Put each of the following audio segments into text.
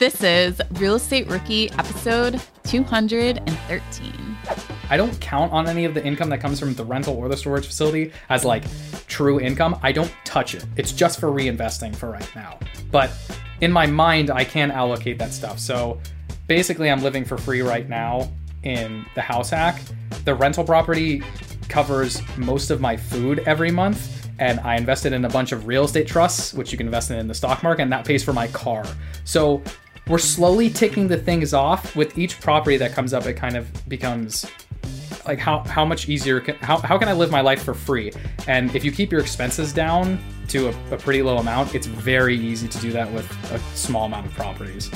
This is Real Estate Rookie episode 213. I don't count on any of the income that comes from the rental or the storage facility as like true income. I don't touch it. It's just for reinvesting for right now. But in my mind, I can allocate that stuff. So basically, I'm living for free right now in the house hack. The rental property covers most of my food every month and I invested in a bunch of real estate trusts, which you can invest in in the stock market, and that pays for my car. So we're slowly ticking the things off with each property that comes up. It kind of becomes like how how much easier can how, how can I live my life for free? And if you keep your expenses down to a, a pretty low amount, it's very easy to do that with a small amount of properties.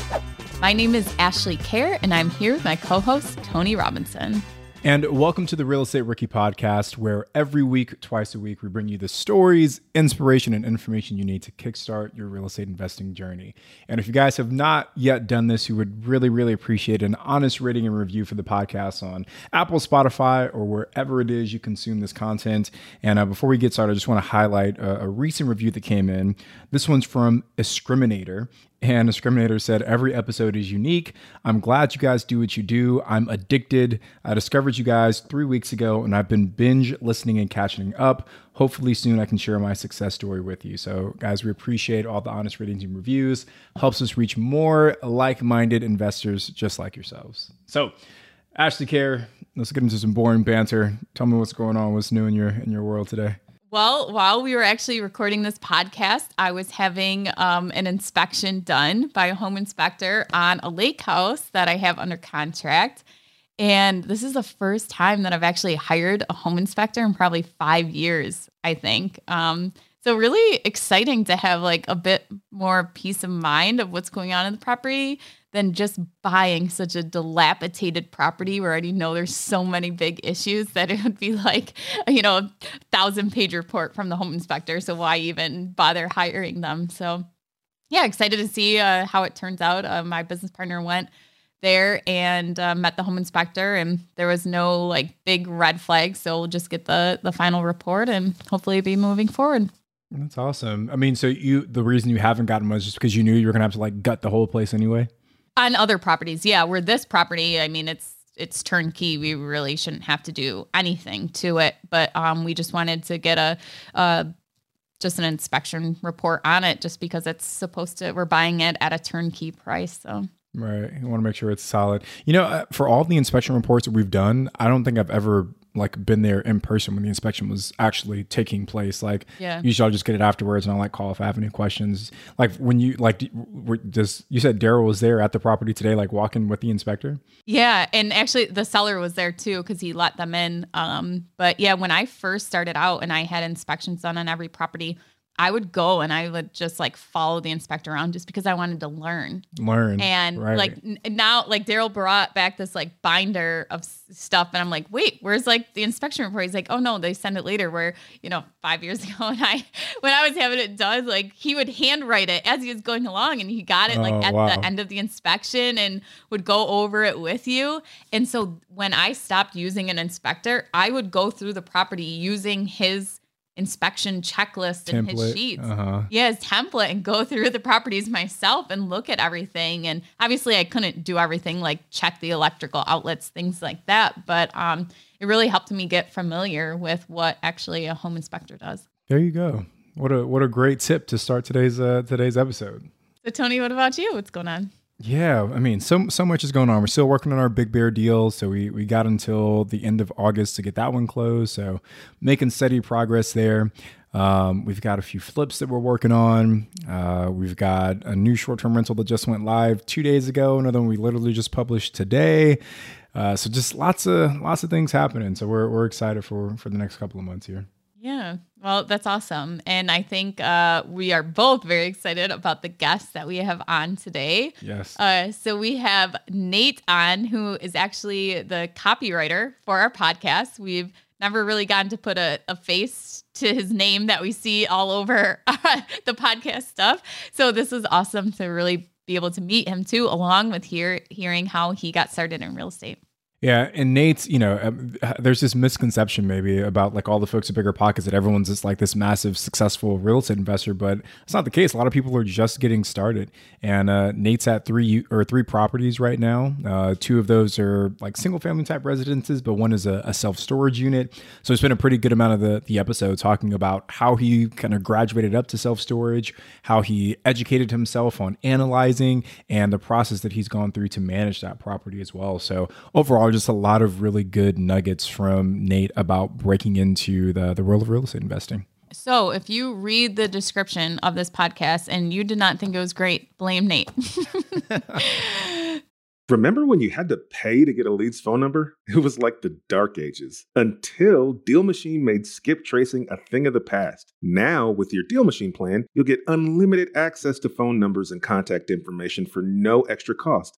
My name is Ashley Kerr, and I'm here with my co-host Tony Robinson. And welcome to the Real Estate Rookie Podcast, where every week, twice a week, we bring you the stories, inspiration, and information you need to kickstart your real estate investing journey. And if you guys have not yet done this, you would really, really appreciate an honest rating and review for the podcast on Apple, Spotify, or wherever it is you consume this content. And uh, before we get started, I just want to highlight a, a recent review that came in. This one's from Discriminator. And Discriminator said, Every episode is unique. I'm glad you guys do what you do. I'm addicted. I discovered you guys three weeks ago and I've been binge listening and catching up. Hopefully, soon I can share my success story with you. So, guys, we appreciate all the honest ratings and reviews. Helps us reach more like minded investors just like yourselves. So, Ashley Kerr, let's get into some boring banter. Tell me what's going on. What's new in your in your world today? Well, while we were actually recording this podcast, I was having um, an inspection done by a home inspector on a lake house that I have under contract. And this is the first time that I've actually hired a home inspector in probably five years, I think. Um, so really exciting to have like a bit more peace of mind of what's going on in the property than just buying such a dilapidated property where I already know there's so many big issues that it would be like, you know, a thousand page report from the home inspector. So why even bother hiring them? So yeah, excited to see uh, how it turns out. Uh, my business partner went there and uh, met the home inspector and there was no like big red flags so we'll just get the the final report and hopefully be moving forward that's awesome. I mean, so you the reason you haven't gotten one is just because you knew you were gonna have to like gut the whole place anyway. On other properties, yeah. Where this property, I mean, it's it's turnkey. We really shouldn't have to do anything to it, but um, we just wanted to get a, a just an inspection report on it, just because it's supposed to. We're buying it at a turnkey price, so. Right. You want to make sure it's solid. You know, uh, for all the inspection reports that we've done, I don't think I've ever like been there in person when the inspection was actually taking place. Like, yeah. usually I'll just get it afterwards and I'll like call if I have any questions. Like when you like, does you said Daryl was there at the property today, like walking with the inspector? Yeah, and actually the seller was there too because he let them in. Um, but yeah, when I first started out and I had inspections done on every property, I would go and I would just like follow the inspector around just because I wanted to learn. Learn. And right. like n- now, like Daryl brought back this like binder of s- stuff, and I'm like, wait, where's like the inspection report? He's like, oh no, they send it later. Where you know, five years ago, and I when I was having it done, like he would handwrite it as he was going along, and he got it like oh, at wow. the end of the inspection and would go over it with you. And so when I stopped using an inspector, I would go through the property using his inspection checklist in his sheets. Uh-huh. Yeah, his template and go through the properties myself and look at everything. And obviously I couldn't do everything like check the electrical outlets, things like that. But um, it really helped me get familiar with what actually a home inspector does. There you go. What a what a great tip to start today's uh, today's episode. So Tony, what about you? What's going on? Yeah, I mean, so so much is going on. We're still working on our Big Bear deal, so we we got until the end of August to get that one closed. So making steady progress there. Um, we've got a few flips that we're working on. Uh, we've got a new short-term rental that just went live two days ago. Another one we literally just published today. Uh, so just lots of lots of things happening. So we're we're excited for for the next couple of months here. Yeah. Well, that's awesome. And I think uh, we are both very excited about the guests that we have on today. Yes. Uh, so we have Nate on, who is actually the copywriter for our podcast. We've never really gotten to put a, a face to his name that we see all over uh, the podcast stuff. So this is awesome to really be able to meet him too, along with hear, hearing how he got started in real estate. Yeah, and Nate, you know, um, there's this misconception maybe about like all the folks at Bigger Pockets that everyone's just like this massive successful real estate investor, but it's not the case. A lot of people are just getting started, and uh, Nate's at three or three properties right now. Uh, two of those are like single family type residences, but one is a, a self storage unit. So it's been a pretty good amount of the the episode talking about how he kind of graduated up to self storage, how he educated himself on analyzing, and the process that he's gone through to manage that property as well. So overall just a lot of really good nuggets from Nate about breaking into the, the world of real estate investing. So, if you read the description of this podcast and you did not think it was great, blame Nate. Remember when you had to pay to get a lead's phone number? It was like the dark ages until Deal Machine made skip tracing a thing of the past. Now, with your Deal Machine plan, you'll get unlimited access to phone numbers and contact information for no extra cost.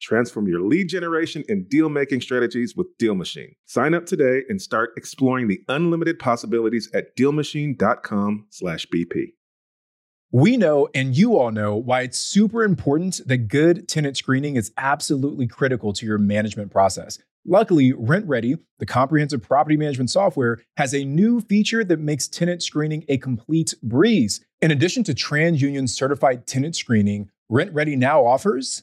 Transform your lead generation and deal making strategies with Deal Machine. Sign up today and start exploring the unlimited possibilities at dealmachine.com/bp. We know, and you all know, why it's super important that good tenant screening is absolutely critical to your management process. Luckily, RentRedi, the comprehensive property management software, has a new feature that makes tenant screening a complete breeze. In addition to TransUnion certified tenant screening, RentRedi now offers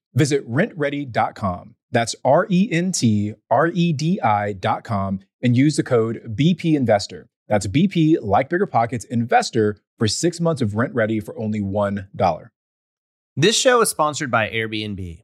Visit rentredi.com. That's R E N T R E D I.com and use the code BP Investor. That's BP, like Bigger Pockets, Investor for six months of RentRedi for only $1. This show is sponsored by Airbnb.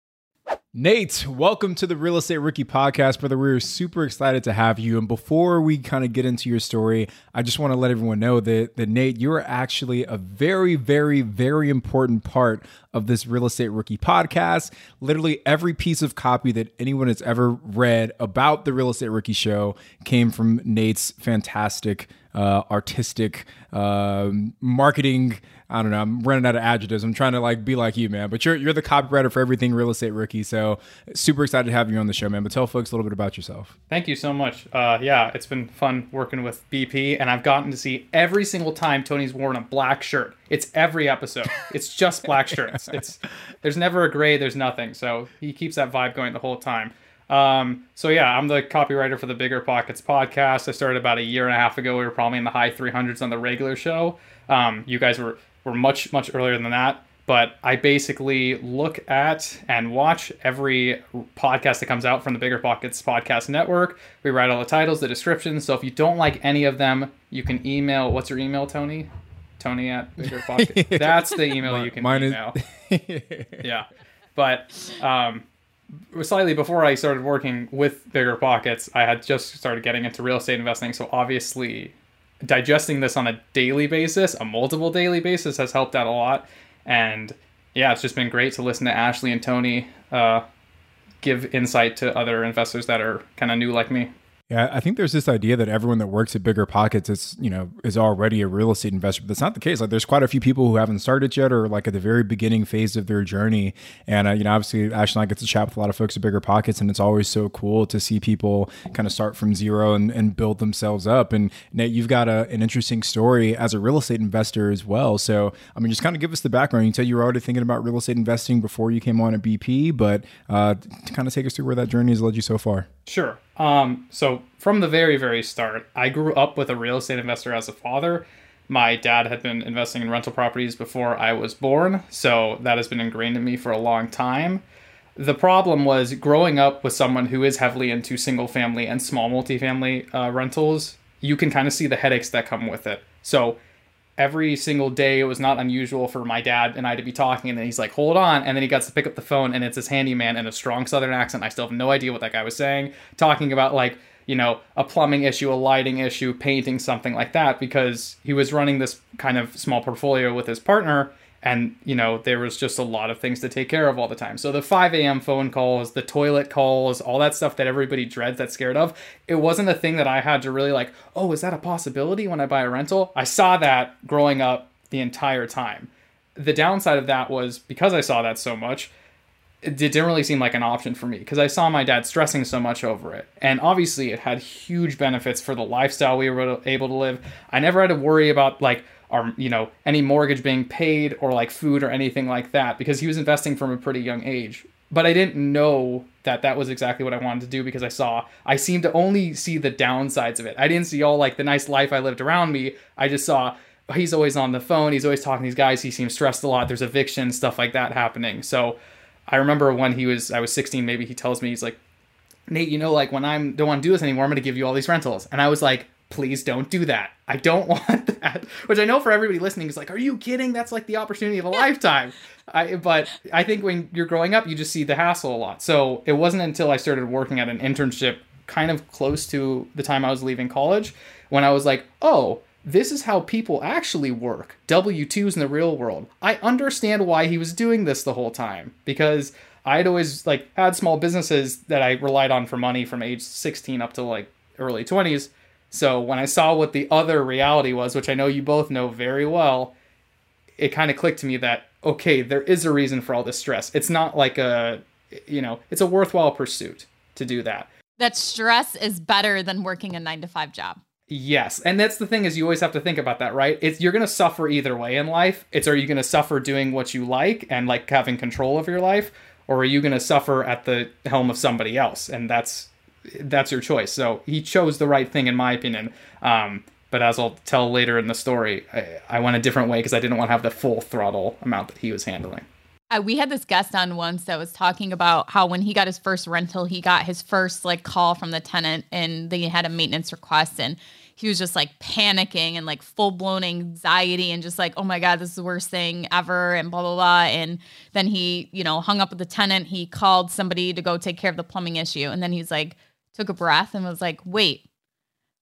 Nate, welcome to the Real Estate Rookie Podcast, brother. We're super excited to have you. And before we kind of get into your story, I just want to let everyone know that, that Nate, you are actually a very, very, very important part of this Real Estate Rookie Podcast. Literally every piece of copy that anyone has ever read about the Real Estate Rookie Show came from Nate's fantastic uh, artistic um, marketing. I don't know. I'm running out of adjectives. I'm trying to like be like you, man. But you're you're the copywriter for everything real estate rookie. So super excited to have you on the show, man. But tell folks a little bit about yourself. Thank you so much. Uh, yeah, it's been fun working with BP, and I've gotten to see every single time Tony's worn a black shirt. It's every episode. It's just black shirts. It's there's never a gray. There's nothing. So he keeps that vibe going the whole time. Um, so yeah, I'm the copywriter for the Bigger Pockets podcast. I started about a year and a half ago. We were probably in the high 300s on the regular show. Um, you guys were were much much earlier than that. But I basically look at and watch every podcast that comes out from the Bigger Pockets podcast network. We write all the titles, the descriptions. So if you don't like any of them, you can email. What's your email, Tony? Tony at Bigger Pockets. That's the email you can Mine email. Is... yeah, but um, slightly before I started working with Bigger Pockets, I had just started getting into real estate investing. So obviously, digesting this on a daily basis, a multiple daily basis, has helped out a lot. And yeah, it's just been great to listen to Ashley and Tony uh, give insight to other investors that are kind of new like me. Yeah, I think there's this idea that everyone that works at Bigger Pockets is, you know, is already a real estate investor, but that's not the case. Like, there's quite a few people who haven't started yet, or like at the very beginning phase of their journey. And uh, you know, obviously, Ash and I get to chat with a lot of folks at Bigger Pockets, and it's always so cool to see people kind of start from zero and, and build themselves up. And Nate, you've got a, an interesting story as a real estate investor as well. So, I mean, just kind of give us the background. You said you were already thinking about real estate investing before you came on at BP, but uh, to kind of take us through where that journey has led you so far. Sure. Um, so from the very, very start, I grew up with a real estate investor as a father. My dad had been investing in rental properties before I was born, so that has been ingrained in me for a long time. The problem was growing up with someone who is heavily into single family and small multifamily uh, rentals, you can kind of see the headaches that come with it. So every single day it was not unusual for my dad and I to be talking and then he's like hold on and then he gets to pick up the phone and it's his handyman in a strong southern accent. I still have no idea what that guy was saying talking about like you know a plumbing issue a lighting issue painting something like that because he was running this kind of small portfolio with his partner and you know there was just a lot of things to take care of all the time so the 5 a.m phone calls the toilet calls all that stuff that everybody dreads that's scared of it wasn't a thing that i had to really like oh is that a possibility when i buy a rental i saw that growing up the entire time the downside of that was because i saw that so much it didn't really seem like an option for me because I saw my dad stressing so much over it. And obviously, it had huge benefits for the lifestyle we were able to live. I never had to worry about, like, or you know any mortgage being paid or like food or anything like that because he was investing from a pretty young age. But i didn't know that that was exactly what i wanted to do because i saw i seemed to only see the downsides of it. I didn't see all like the nice life i lived around me. I just saw he's always on the phone he's always talking to these guys he seems stressed a lot there's eviction stuff like that happening. So i remember when he was i was 16 maybe he tells me he's like nate you know like when i'm don't want to do this anymore i'm to give you all these rentals. And i was like please don't do that. I don't want that. Which I know for everybody listening is like, are you kidding? That's like the opportunity of a lifetime. I, but I think when you're growing up, you just see the hassle a lot. So it wasn't until I started working at an internship kind of close to the time I was leaving college when I was like, oh, this is how people actually work. W 2s in the real world. I understand why he was doing this the whole time because I'd always like had small businesses that I relied on for money from age 16 up to like early 20s so when I saw what the other reality was, which I know you both know very well, it kind of clicked to me that okay, there is a reason for all this stress. It's not like a you know, it's a worthwhile pursuit to do that. That stress is better than working a 9 to 5 job. Yes, and that's the thing is you always have to think about that, right? It's you're going to suffer either way in life. It's are you going to suffer doing what you like and like having control of your life or are you going to suffer at the helm of somebody else? And that's that's your choice. So he chose the right thing, in my opinion. Um, but as I'll tell later in the story, I, I went a different way because I didn't want to have the full throttle amount that he was handling. Uh, we had this guest on once that was talking about how when he got his first rental, he got his first like call from the tenant and they had a maintenance request and he was just like panicking and like full blown anxiety and just like, oh my God, this is the worst thing ever and blah, blah, blah. And then he, you know, hung up with the tenant. He called somebody to go take care of the plumbing issue. And then he's like, took a breath and was like, wait,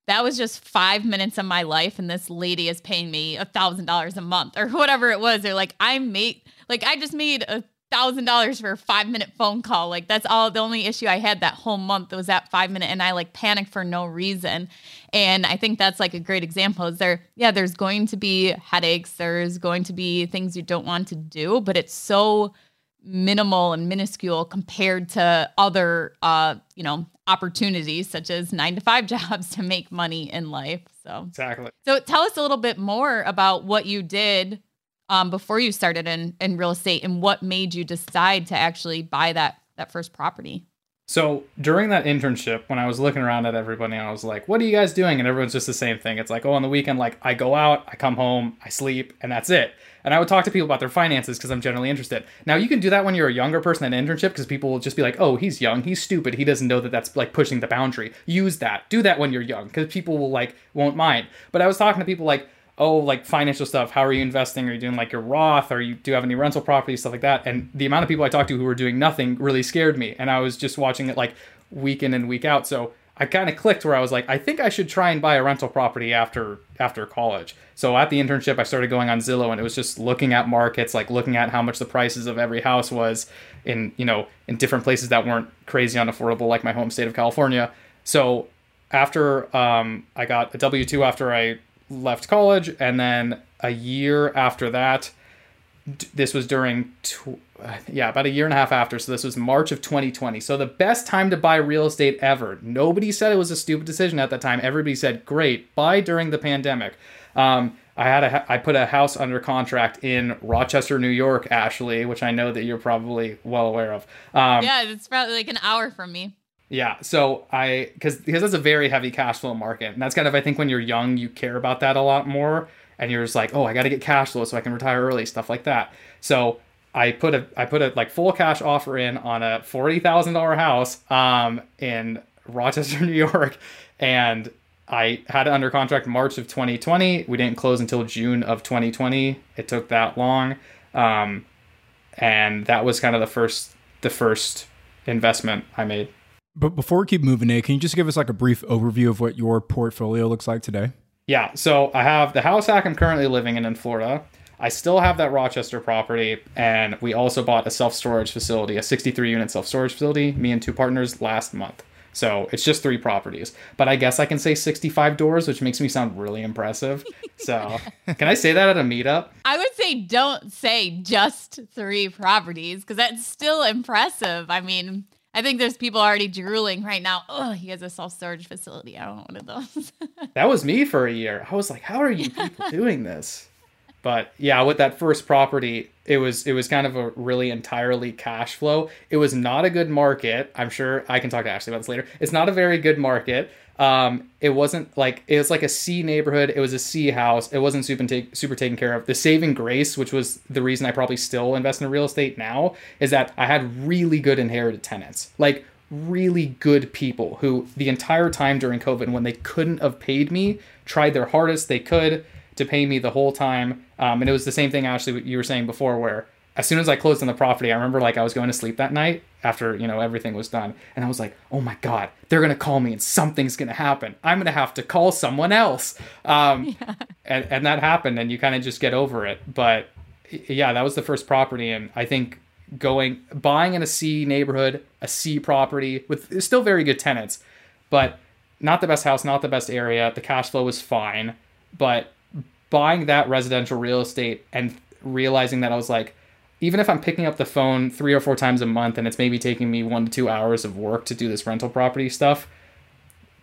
that was just five minutes of my life and this lady is paying me a thousand dollars a month or whatever it was. They're like i made like i just made a thousand dollars for a five minute phone call. Like that's all the only issue i had that whole month was that five minute and i like panicked for no reason. And i think that's like a great example is there yeah there's going to be headaches there's going to be things you don't want to do but it's so minimal and minuscule compared to other uh you know opportunities such as nine to five jobs to make money in life. So exactly. So tell us a little bit more about what you did um, before you started in, in real estate and what made you decide to actually buy that that first property. So during that internship, when I was looking around at everybody, I was like, "What are you guys doing?" And everyone's just the same thing. It's like, "Oh, on the weekend, like I go out, I come home, I sleep, and that's it." And I would talk to people about their finances because I'm generally interested. Now you can do that when you're a younger person at internship because people will just be like, "Oh, he's young, he's stupid, he doesn't know that that's like pushing the boundary." Use that. Do that when you're young because people will like won't mind. But I was talking to people like oh, like financial stuff. How are you investing? Are you doing like your Roth? Are you do you have any rental property stuff like that? And the amount of people I talked to who were doing nothing really scared me. And I was just watching it like week in and week out. So I kind of clicked where I was like, I think I should try and buy a rental property after after college. So at the internship, I started going on Zillow, and it was just looking at markets, like looking at how much the prices of every house was in you know in different places that weren't crazy unaffordable, like my home state of California. So after um, I got a W two after I left college, and then a year after that, this was during tw- yeah about a year and a half after. So this was March of 2020. So the best time to buy real estate ever. Nobody said it was a stupid decision at that time. Everybody said great, buy during the pandemic. Um, I had a I put a house under contract in Rochester, New York, Ashley, which I know that you're probably well aware of. Um, yeah, it's probably like an hour from me. Yeah, so I because because that's a very heavy cash flow market, and that's kind of I think when you're young you care about that a lot more, and you're just like, oh, I got to get cash flow so I can retire early, stuff like that. So I put a I put a like full cash offer in on a forty thousand dollar house um in Rochester, New York, and I had it under contract March of 2020. We didn't close until June of 2020. It took that long, um, and that was kind of the first the first investment I made. But before we keep moving, Nate, can you just give us like a brief overview of what your portfolio looks like today? Yeah, so I have the house hack I'm currently living in in Florida. I still have that Rochester property, and we also bought a self storage facility, a 63 unit self storage facility, me and two partners last month. So it's just three properties. But I guess I can say 65 doors, which makes me sound really impressive. So can I say that at a meetup? I would say don't say just three properties because that's still impressive. I mean, I think there's people already drooling right now. Oh, he has a self storage facility. I don't want one of those. That was me for a year. I was like, how are you people doing this? But yeah, with that first property, it was it was kind of a really entirely cash flow. It was not a good market. I'm sure I can talk to Ashley about this later. It's not a very good market. Um, it wasn't like it was like a C neighborhood. It was a C house. It wasn't super take, super taken care of. The saving grace, which was the reason I probably still invest in real estate now, is that I had really good inherited tenants, like really good people who the entire time during COVID, when they couldn't have paid me, tried their hardest they could to pay me the whole time. Um, and it was the same thing, actually what you were saying before, where as soon as I closed on the property, I remember like I was going to sleep that night after you know everything was done, and I was like, oh my god, they're gonna call me and something's gonna happen. I'm gonna have to call someone else. Um, Yeah. and and that happened, and you kind of just get over it. But yeah, that was the first property, and I think going buying in a C neighborhood, a C property with still very good tenants, but not the best house, not the best area. The cash flow was fine, but buying that residential real estate and realizing that I was like, even if I'm picking up the phone three or four times a month and it's maybe taking me one to two hours of work to do this rental property stuff,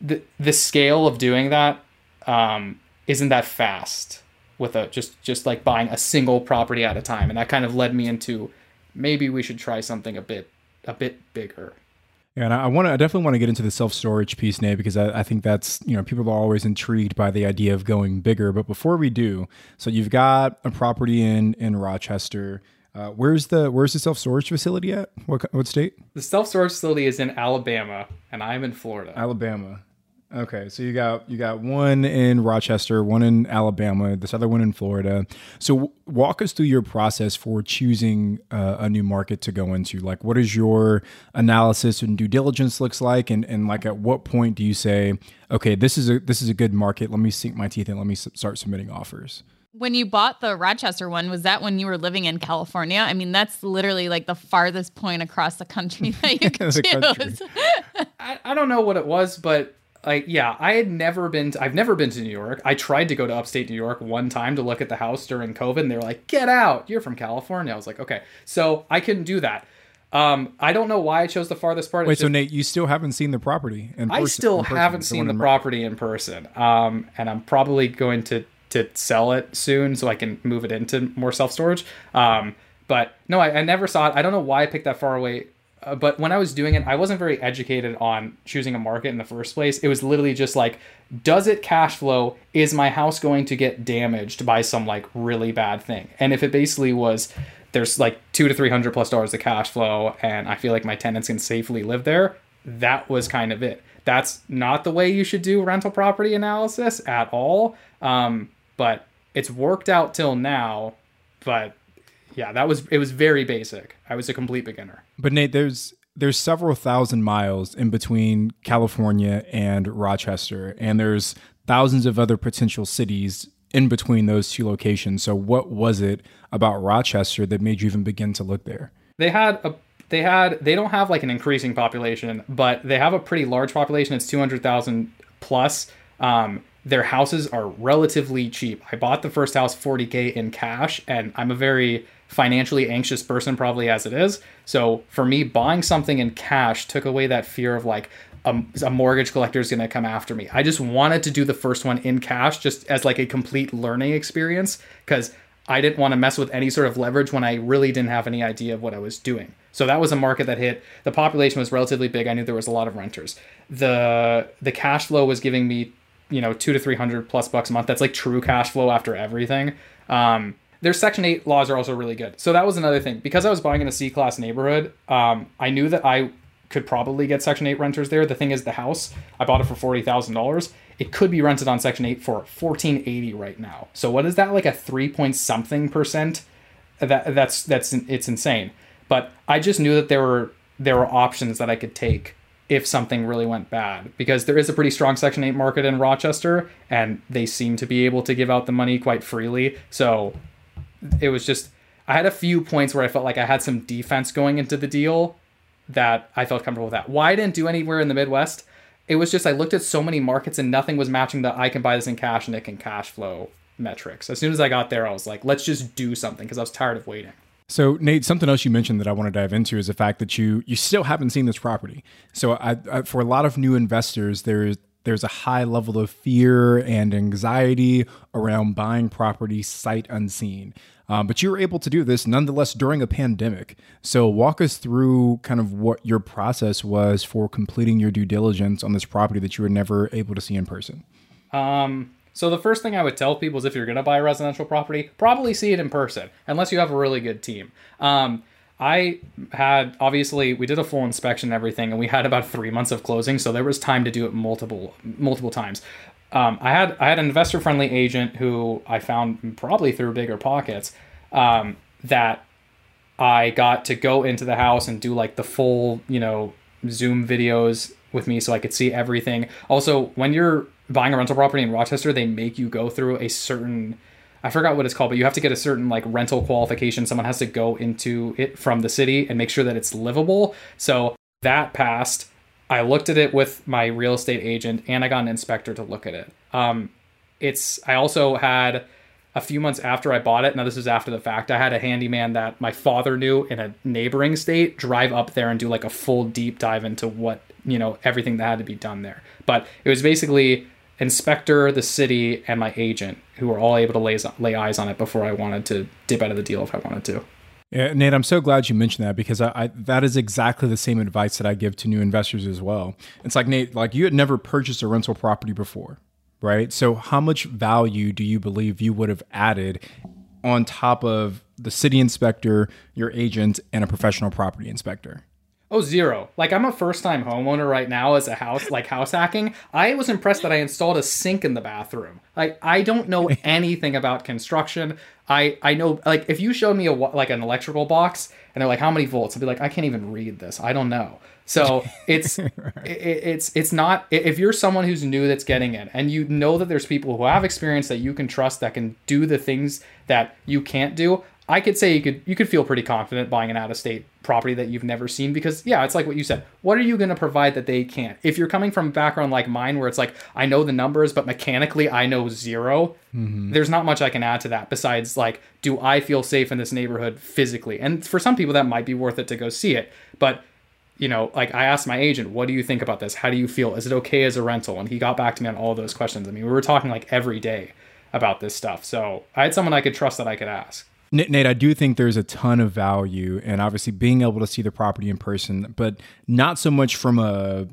the the scale of doing that um, isn't that fast with a just just like buying a single property at a time, and that kind of led me into maybe we should try something a bit a bit bigger. Yeah, and I want to, I definitely want to get into the self storage piece, Nate, because I, I think that's, you know, people are always intrigued by the idea of going bigger. But before we do, so you've got a property in in Rochester. Uh, where's the where's the self storage facility at? What what state? The self storage facility is in Alabama, and I'm in Florida. Alabama. Okay, so you got you got one in Rochester, one in Alabama, this other one in Florida. So walk us through your process for choosing uh, a new market to go into. Like, what is your analysis and due diligence looks like, and and like at what point do you say, okay, this is a this is a good market. Let me sink my teeth in. Let me s- start submitting offers. When you bought the Rochester one, was that when you were living in California? I mean, that's literally like the farthest point across the country that you could The country. choose. I, I don't know what it was, but like yeah, I had never been. To, I've never been to New York. I tried to go to upstate New York one time to look at the house during COVID, and they were like, "Get out! You're from California." I was like, "Okay," so I couldn't do that. Um, I don't know why I chose the farthest part. It's Wait, so just- Nate, you still haven't seen the property? In I still in person, haven't seen the in- property in person, um, and I'm probably going to to sell it soon so I can move it into more self storage. Um, but no, I, I never saw it. I don't know why I picked that far away. Uh, but when I was doing it, I wasn't very educated on choosing a market in the first place. It was literally just like, does it cash flow? Is my house going to get damaged by some like really bad thing? And if it basically was, there's like two to three hundred plus dollars of cash flow, and I feel like my tenants can safely live there. That was kind of it. That's not the way you should do rental property analysis at all. Um, but it's worked out till now. But yeah, that was it was very basic. I was a complete beginner. But Nate, there's there's several thousand miles in between California and Rochester, and there's thousands of other potential cities in between those two locations. So, what was it about Rochester that made you even begin to look there? They had a they had they don't have like an increasing population, but they have a pretty large population. It's two hundred thousand Plus, um, their houses are relatively cheap. I bought the first house 40k in cash, and I'm a very financially anxious person, probably as it is. So for me, buying something in cash took away that fear of like a, a mortgage collector is going to come after me. I just wanted to do the first one in cash, just as like a complete learning experience, because I didn't want to mess with any sort of leverage when I really didn't have any idea of what I was doing. So that was a market that hit. The population was relatively big. I knew there was a lot of renters. The the cash flow was giving me you know two to three hundred plus bucks a month. That's like true cash flow after everything. Um, their Section Eight laws are also really good. So that was another thing because I was buying in a C class neighborhood. Um, I knew that I could probably get Section Eight renters there. The thing is, the house I bought it for forty thousand dollars. It could be rented on Section Eight for fourteen eighty right now. So what is that like a three point something percent? That that's that's it's insane. But I just knew that there were there were options that I could take if something really went bad because there is a pretty strong section 8 market in Rochester and they seem to be able to give out the money quite freely. So it was just I had a few points where I felt like I had some defense going into the deal that I felt comfortable with that. Why I didn't do anywhere in the Midwest it was just I looked at so many markets and nothing was matching the I can buy this in cash and it can cash flow metrics. As soon as I got there I was like let's just do something because I was tired of waiting so Nate, something else you mentioned that I want to dive into is the fact that you you still haven't seen this property. So I, I, for a lot of new investors, there's there's a high level of fear and anxiety around buying property sight unseen. Um, but you were able to do this nonetheless during a pandemic. So walk us through kind of what your process was for completing your due diligence on this property that you were never able to see in person. Um, so the first thing I would tell people is if you're going to buy a residential property, probably see it in person, unless you have a really good team. Um, I had obviously we did a full inspection and everything, and we had about three months of closing, so there was time to do it multiple multiple times. Um, I had I had an investor friendly agent who I found probably through bigger pockets um, that I got to go into the house and do like the full you know Zoom videos with me so I could see everything. Also, when you're buying a rental property in Rochester, they make you go through a certain I forgot what it's called, but you have to get a certain like rental qualification. Someone has to go into it from the city and make sure that it's livable. So that passed. I looked at it with my real estate agent and I got an inspector to look at it. Um, it's I also had a few months after I bought it. Now this is after the fact. I had a handyman that my father knew in a neighboring state drive up there and do like a full deep dive into what you know everything that had to be done there. But it was basically inspector, the city, and my agent, who were all able to lay, lay eyes on it before I wanted to dip out of the deal if I wanted to. Yeah, Nate, I'm so glad you mentioned that because I, I, that is exactly the same advice that I give to new investors as well. It's like Nate, like you had never purchased a rental property before, right? So how much value do you believe you would have added on top of the city inspector, your agent, and a professional property inspector? Oh, zero. Like I'm a first time homeowner right now as a house like house hacking. I was impressed that I installed a sink in the bathroom. Like I don't know anything about construction. I I know like if you showed me a like an electrical box and they're like how many volts, I'd be like I can't even read this. I don't know. So it's right. it, it's it's not if you're someone who's new that's getting in and you know that there's people who have experience that you can trust that can do the things that you can't do. I could say you could you could feel pretty confident buying an out of state property that you've never seen because yeah, it's like what you said. What are you going to provide that they can't? If you're coming from a background like mine where it's like I know the numbers but mechanically I know 0 mm-hmm. there's not much I can add to that besides like do I feel safe in this neighborhood physically? And for some people that might be worth it to go see it. But you know, like I asked my agent, what do you think about this? How do you feel? Is it okay as a rental? And he got back to me on all those questions. I mean, we were talking like every day about this stuff. So I had someone I could trust that I could ask. Nate, I do think there's a ton of value and obviously being able to see the property in person, but not so much from a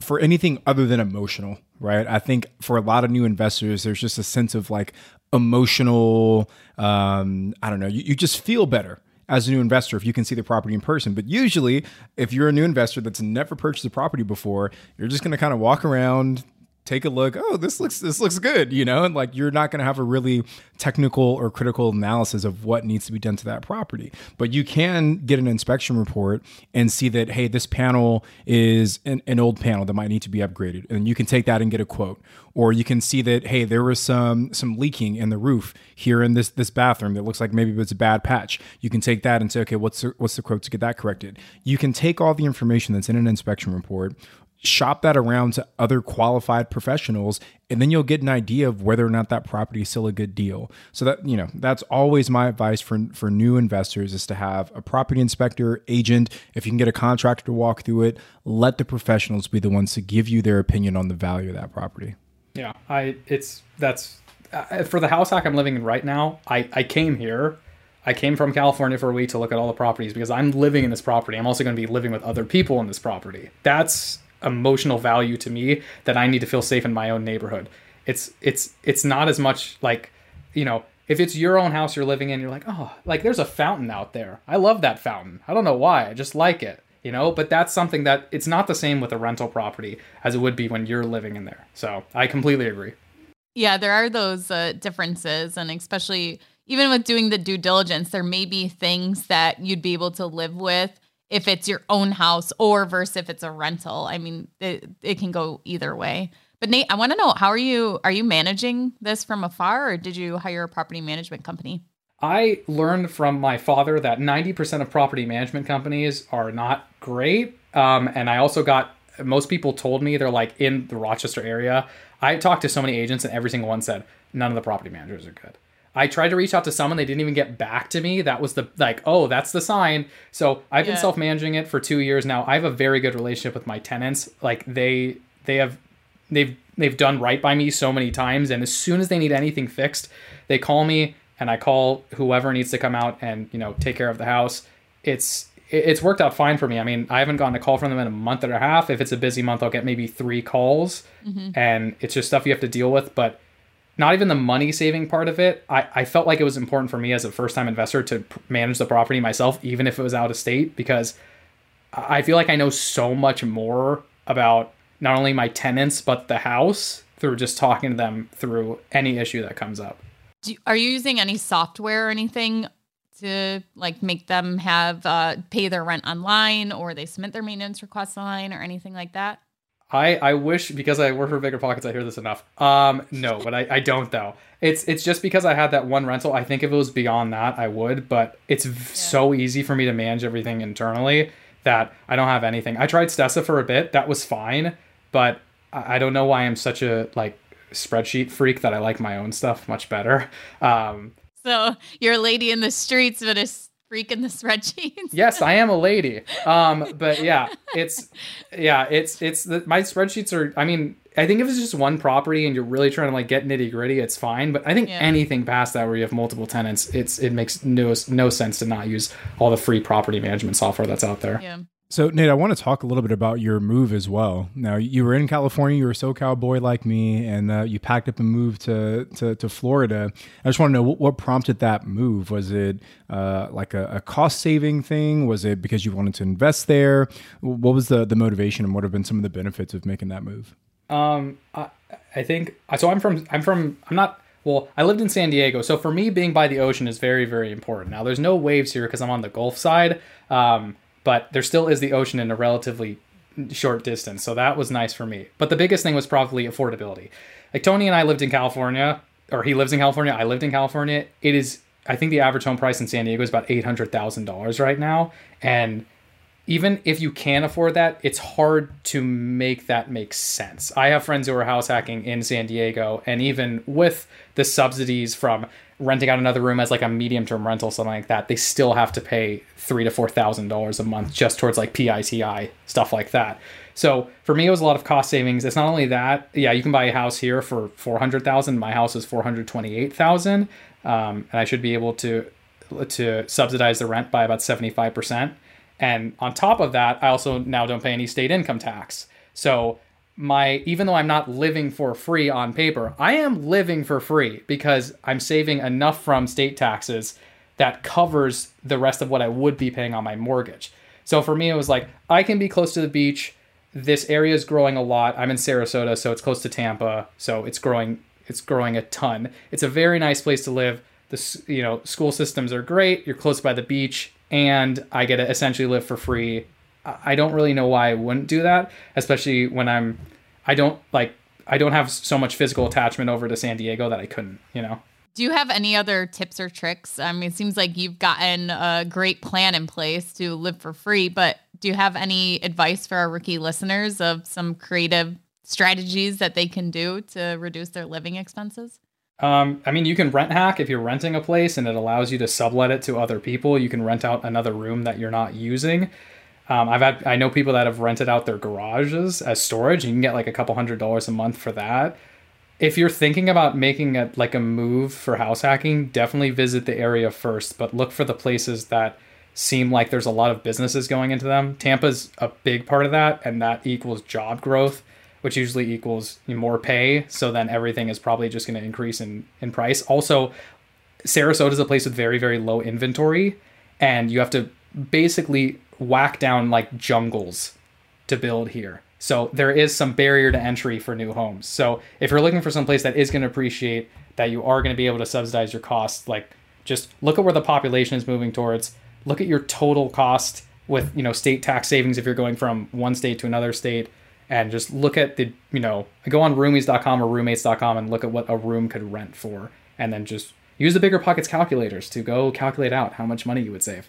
for anything other than emotional, right? I think for a lot of new investors, there's just a sense of like emotional, um, I don't know, you, you just feel better as a new investor if you can see the property in person. But usually, if you're a new investor that's never purchased a property before, you're just going to kind of walk around, take a look oh this looks this looks good you know and like you're not going to have a really technical or critical analysis of what needs to be done to that property. But you can get an inspection report and see that hey this panel is an, an old panel that might need to be upgraded and you can take that and get a quote. Or you can see that hey there was some some leaking in the roof here in this this bathroom that looks like maybe it's a bad patch. You can take that and say okay what's the, what's the quote to get that corrected? You can take all the information that's in an inspection report shop that around to other qualified professionals and then you'll get an idea of whether or not that property is still a good deal so that you know that's always my advice for for new investors is to have a property inspector agent if you can get a contractor to walk through it let the professionals be the ones to give you their opinion on the value of that property yeah i it's that's uh, for the house hack i'm living in right now i i came here I came from California for a week to look at all the properties because I'm living in this property. I'm also going to be living with other people in this property. That's emotional value to me that I need to feel safe in my own neighborhood. It's it's it's not as much like, you know, if it's your own house you're living in, you're like, "Oh, like there's a fountain out there. I love that fountain. I don't know why. I just like it." You know, but that's something that it's not the same with a rental property as it would be when you're living in there. So, I completely agree. Yeah, there are those uh, differences and especially even with doing the due diligence, there may be things that you'd be able to live with if it's your own house or versus if it's a rental. I mean, it, it can go either way. But Nate, I want to know how are you are you managing this from afar or did you hire a property management company? I learned from my father that 90% of property management companies are not great. Um, and I also got most people told me they're like in the Rochester area. I talked to so many agents and every single one said none of the property managers are good. I tried to reach out to someone, they didn't even get back to me. That was the like, oh, that's the sign. So I've been self managing it for two years now. I have a very good relationship with my tenants. Like they they have they've they've done right by me so many times, and as soon as they need anything fixed, they call me and I call whoever needs to come out and you know take care of the house. It's it's worked out fine for me. I mean, I haven't gotten a call from them in a month and a half. If it's a busy month, I'll get maybe three calls, mm-hmm. and it's just stuff you have to deal with. But not even the money saving part of it. I, I felt like it was important for me as a first time investor to manage the property myself, even if it was out of state, because I feel like I know so much more about not only my tenants, but the house through just talking to them through any issue that comes up. Do, are you using any software or anything to like make them have uh, pay their rent online or they submit their maintenance requests online or anything like that? I, I wish because I work for Bigger Pockets I hear this enough. Um no, but I, I don't though. It's it's just because I had that one rental. I think if it was beyond that I would, but it's yeah. so easy for me to manage everything internally that I don't have anything. I tried Stessa for a bit. That was fine, but I, I don't know why I'm such a like spreadsheet freak that I like my own stuff much better. Um so you're a lady in the streets, but it's freak in the spreadsheets. yes, I am a lady. Um, but yeah, it's yeah, it's it's the, my spreadsheets are. I mean, I think if it's just one property and you're really trying to like get nitty gritty, it's fine. But I think yeah. anything past that where you have multiple tenants, it's it makes no no sense to not use all the free property management software that's out there. Yeah. So, Nate, I want to talk a little bit about your move as well. Now, you were in California, you were a SoCal boy like me, and uh, you packed up and moved to, to, to, Florida. I just want to know what, what prompted that move. Was it uh, like a, a cost saving thing? Was it because you wanted to invest there? What was the, the motivation, and what have been some of the benefits of making that move? Um, I, I think so. I'm from, I'm from, I'm not well, I lived in San Diego, so for me, being by the ocean is very, very important. Now, there's no waves here because I'm on the Gulf side. Um, but there still is the ocean in a relatively short distance. So that was nice for me. But the biggest thing was probably affordability. Like Tony and I lived in California, or he lives in California. I lived in California. It is, I think the average home price in San Diego is about $800,000 right now. And even if you can afford that, it's hard to make that make sense. I have friends who are house hacking in San Diego, and even with the subsidies from renting out another room as like a medium term rental, something like that, they still have to pay three to four thousand dollars a month just towards like PITI stuff like that. So for me, it was a lot of cost savings. It's not only that, yeah, you can buy a house here for four hundred thousand. My house is four hundred twenty eight thousand, um, and I should be able to to subsidize the rent by about seventy five percent. And on top of that, I also now don't pay any state income tax. So my even though I'm not living for free on paper, I am living for free because I'm saving enough from state taxes that covers the rest of what I would be paying on my mortgage. So for me it was like I can be close to the beach. This area is growing a lot. I'm in Sarasota, so it's close to Tampa, so it's growing it's growing a ton. It's a very nice place to live. The you know, school systems are great. You're close by the beach and I get to essentially live for free I don't really know why I wouldn't do that, especially when I'm I don't like I don't have so much physical attachment over to San Diego that I couldn't, you know. Do you have any other tips or tricks? I mean, it seems like you've gotten a great plan in place to live for free, but do you have any advice for our rookie listeners of some creative strategies that they can do to reduce their living expenses? Um, I mean, you can rent hack if you're renting a place and it allows you to sublet it to other people. You can rent out another room that you're not using. Um, I've had I know people that have rented out their garages as storage. You can get like a couple hundred dollars a month for that. If you're thinking about making a like a move for house hacking, definitely visit the area first, but look for the places that seem like there's a lot of businesses going into them. Tampa's a big part of that, and that equals job growth, which usually equals more pay. So then everything is probably just going to increase in in price. Also, Sarasota is a place with very very low inventory, and you have to basically whack down like jungles to build here. So there is some barrier to entry for new homes. So if you're looking for some place that is going to appreciate that you are going to be able to subsidize your costs, like just look at where the population is moving towards. Look at your total cost with you know state tax savings if you're going from one state to another state, and just look at the you know go on roomies.com or roommates.com and look at what a room could rent for, and then just use the bigger pockets calculators to go calculate out how much money you would save.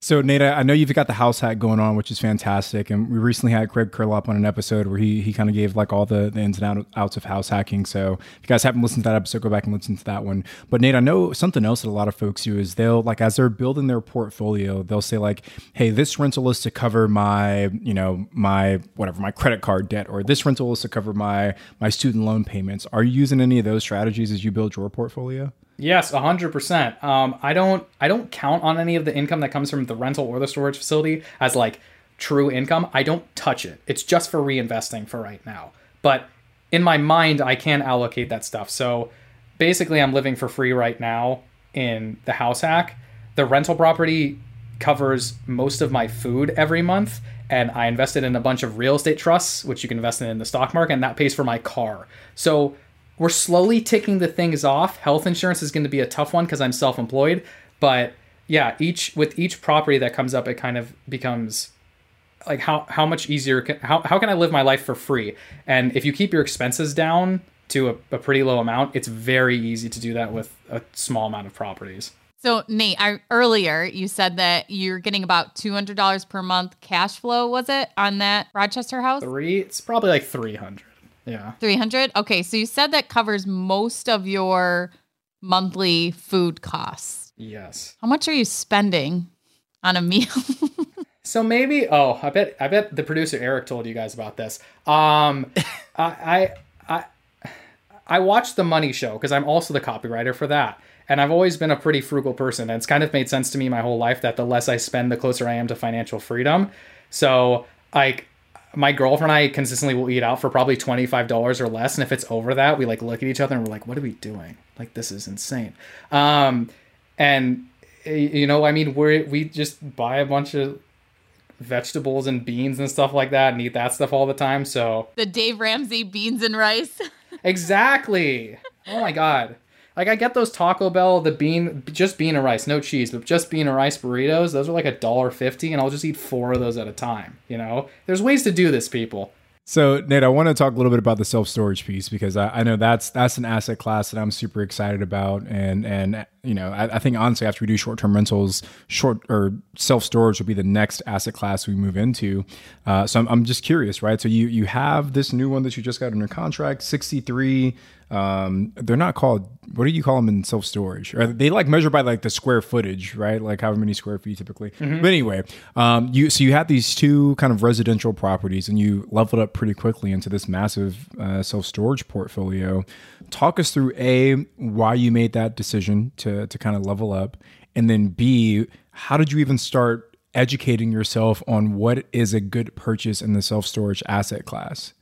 So, Nate, I know you've got the house hack going on, which is fantastic. And we recently had Craig Curelop on an episode where he he kind of gave like all the, the ins and outs of house hacking. So, if you guys haven't listened to that episode, go back and listen to that one. But Nate, I know something else that a lot of folks do is they'll like as they're building their portfolio, they'll say like, "Hey, this rental is to cover my you know my whatever my credit card debt, or this rental is to cover my my student loan payments." Are you using any of those strategies as you build your portfolio? Yes, hundred um, percent. I don't I don't count on any of the income that comes from the rental or the storage facility as like true income. I don't touch it. It's just for reinvesting for right now. But in my mind, I can allocate that stuff. So basically, I'm living for free right now in the house hack. The rental property covers most of my food every month, and I invested in a bunch of real estate trusts, which you can invest in in the stock market, and that pays for my car. So we're slowly ticking the things off. Health insurance is going to be a tough one because I'm self-employed, but yeah, each with each property that comes up, it kind of becomes like how how much easier can, how how can I live my life for free? And if you keep your expenses down to a, a pretty low amount, it's very easy to do that with a small amount of properties. So Nate, I, earlier you said that you're getting about two hundred dollars per month cash flow. Was it on that Rochester house? Three. It's probably like three hundred. Yeah. 300? Okay, so you said that covers most of your monthly food costs. Yes. How much are you spending on a meal? so maybe oh, I bet I bet the producer Eric told you guys about this. Um I I I I watched the Money Show because I'm also the copywriter for that. And I've always been a pretty frugal person. And it's kind of made sense to me my whole life that the less I spend, the closer I am to financial freedom. So like my girlfriend and I consistently will eat out for probably $25 or less. And if it's over that, we like look at each other and we're like, what are we doing? Like, this is insane. Um, and you know, I mean, we we just buy a bunch of vegetables and beans and stuff like that and eat that stuff all the time. So the Dave Ramsey beans and rice. exactly. Oh my God. Like I get those Taco Bell, the bean, just bean and rice, no cheese, but just bean and rice burritos. Those are like a dollar fifty, and I'll just eat four of those at a time. You know, there's ways to do this, people. So Nate, I want to talk a little bit about the self storage piece because I, I, know that's that's an asset class that I'm super excited about, and and you know I, I think honestly after we do short term rentals, short or self storage will be the next asset class we move into. Uh, so I'm, I'm just curious, right? So you you have this new one that you just got under contract, 63 um, they're not called. What do you call them in self storage? They like measure by like the square footage, right? Like however many square feet typically. Mm-hmm. But anyway, um, you so you had these two kind of residential properties, and you leveled up pretty quickly into this massive uh, self storage portfolio. Talk us through a why you made that decision to to kind of level up, and then b how did you even start educating yourself on what is a good purchase in the self storage asset class?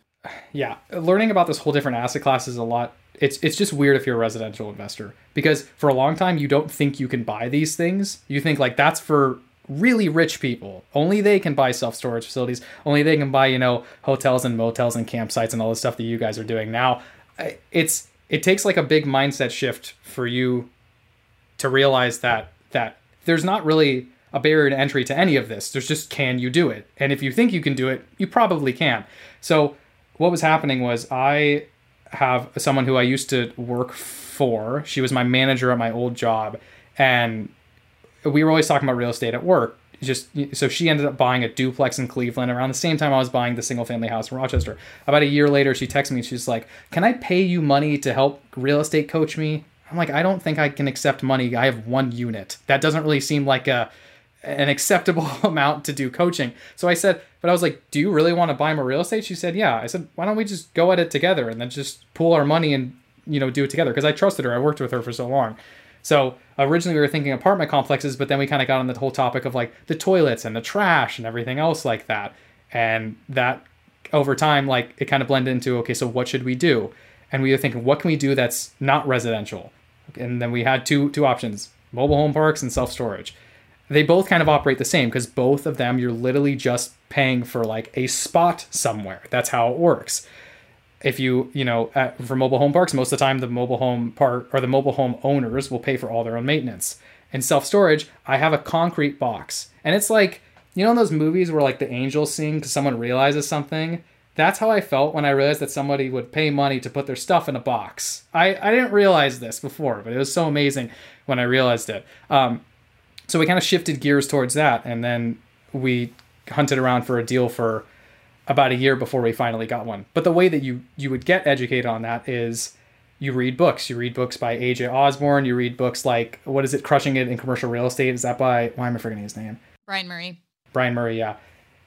yeah, learning about this whole different asset class is a lot. It's it's just weird if you're a residential investor because for a long time you don't think you can buy these things. You think like that's for really rich people. Only they can buy self storage facilities. Only they can buy you know hotels and motels and campsites and all the stuff that you guys are doing now. It's it takes like a big mindset shift for you to realize that that there's not really a barrier to entry to any of this. There's just can you do it? And if you think you can do it, you probably can. So what was happening was I have someone who I used to work for. She was my manager at my old job, and we were always talking about real estate at work. Just so she ended up buying a duplex in Cleveland around the same time I was buying the single family house in Rochester. About a year later, she texts me. She's like, "Can I pay you money to help real estate coach me?" I'm like, "I don't think I can accept money. I have one unit. That doesn't really seem like a an acceptable amount to do coaching." So I said, "But I was like, do you really want to buy more real estate?" She said, "Yeah." I said, "Why don't we just go at it together and then just pool our money and you know do it together?" Because I trusted her. I worked with her for so long. So originally we were thinking apartment complexes, but then we kind of got on the whole topic of like the toilets and the trash and everything else like that. And that over time, like it kind of blended into okay, so what should we do? And we were thinking, what can we do that's not residential? And then we had two two options: mobile home parks and self storage. They both kind of operate the same because both of them you're literally just paying for like a spot somewhere. That's how it works if you you know at, for mobile home parks most of the time the mobile home park or the mobile home owners will pay for all their own maintenance. And self-storage i have a concrete box. And it's like you know in those movies where like the angels sing because someone realizes something? That's how i felt when i realized that somebody would pay money to put their stuff in a box. I, I didn't realize this before but it was so amazing when i realized it. Um, so we kind of shifted gears towards that and then we hunted around for a deal for about a year before we finally got one. But the way that you you would get educated on that is you read books. You read books by AJ Osborne. You read books like what is it, Crushing It in Commercial Real Estate? Is that by why am I forgetting his name? Brian Murray. Brian Murray, yeah.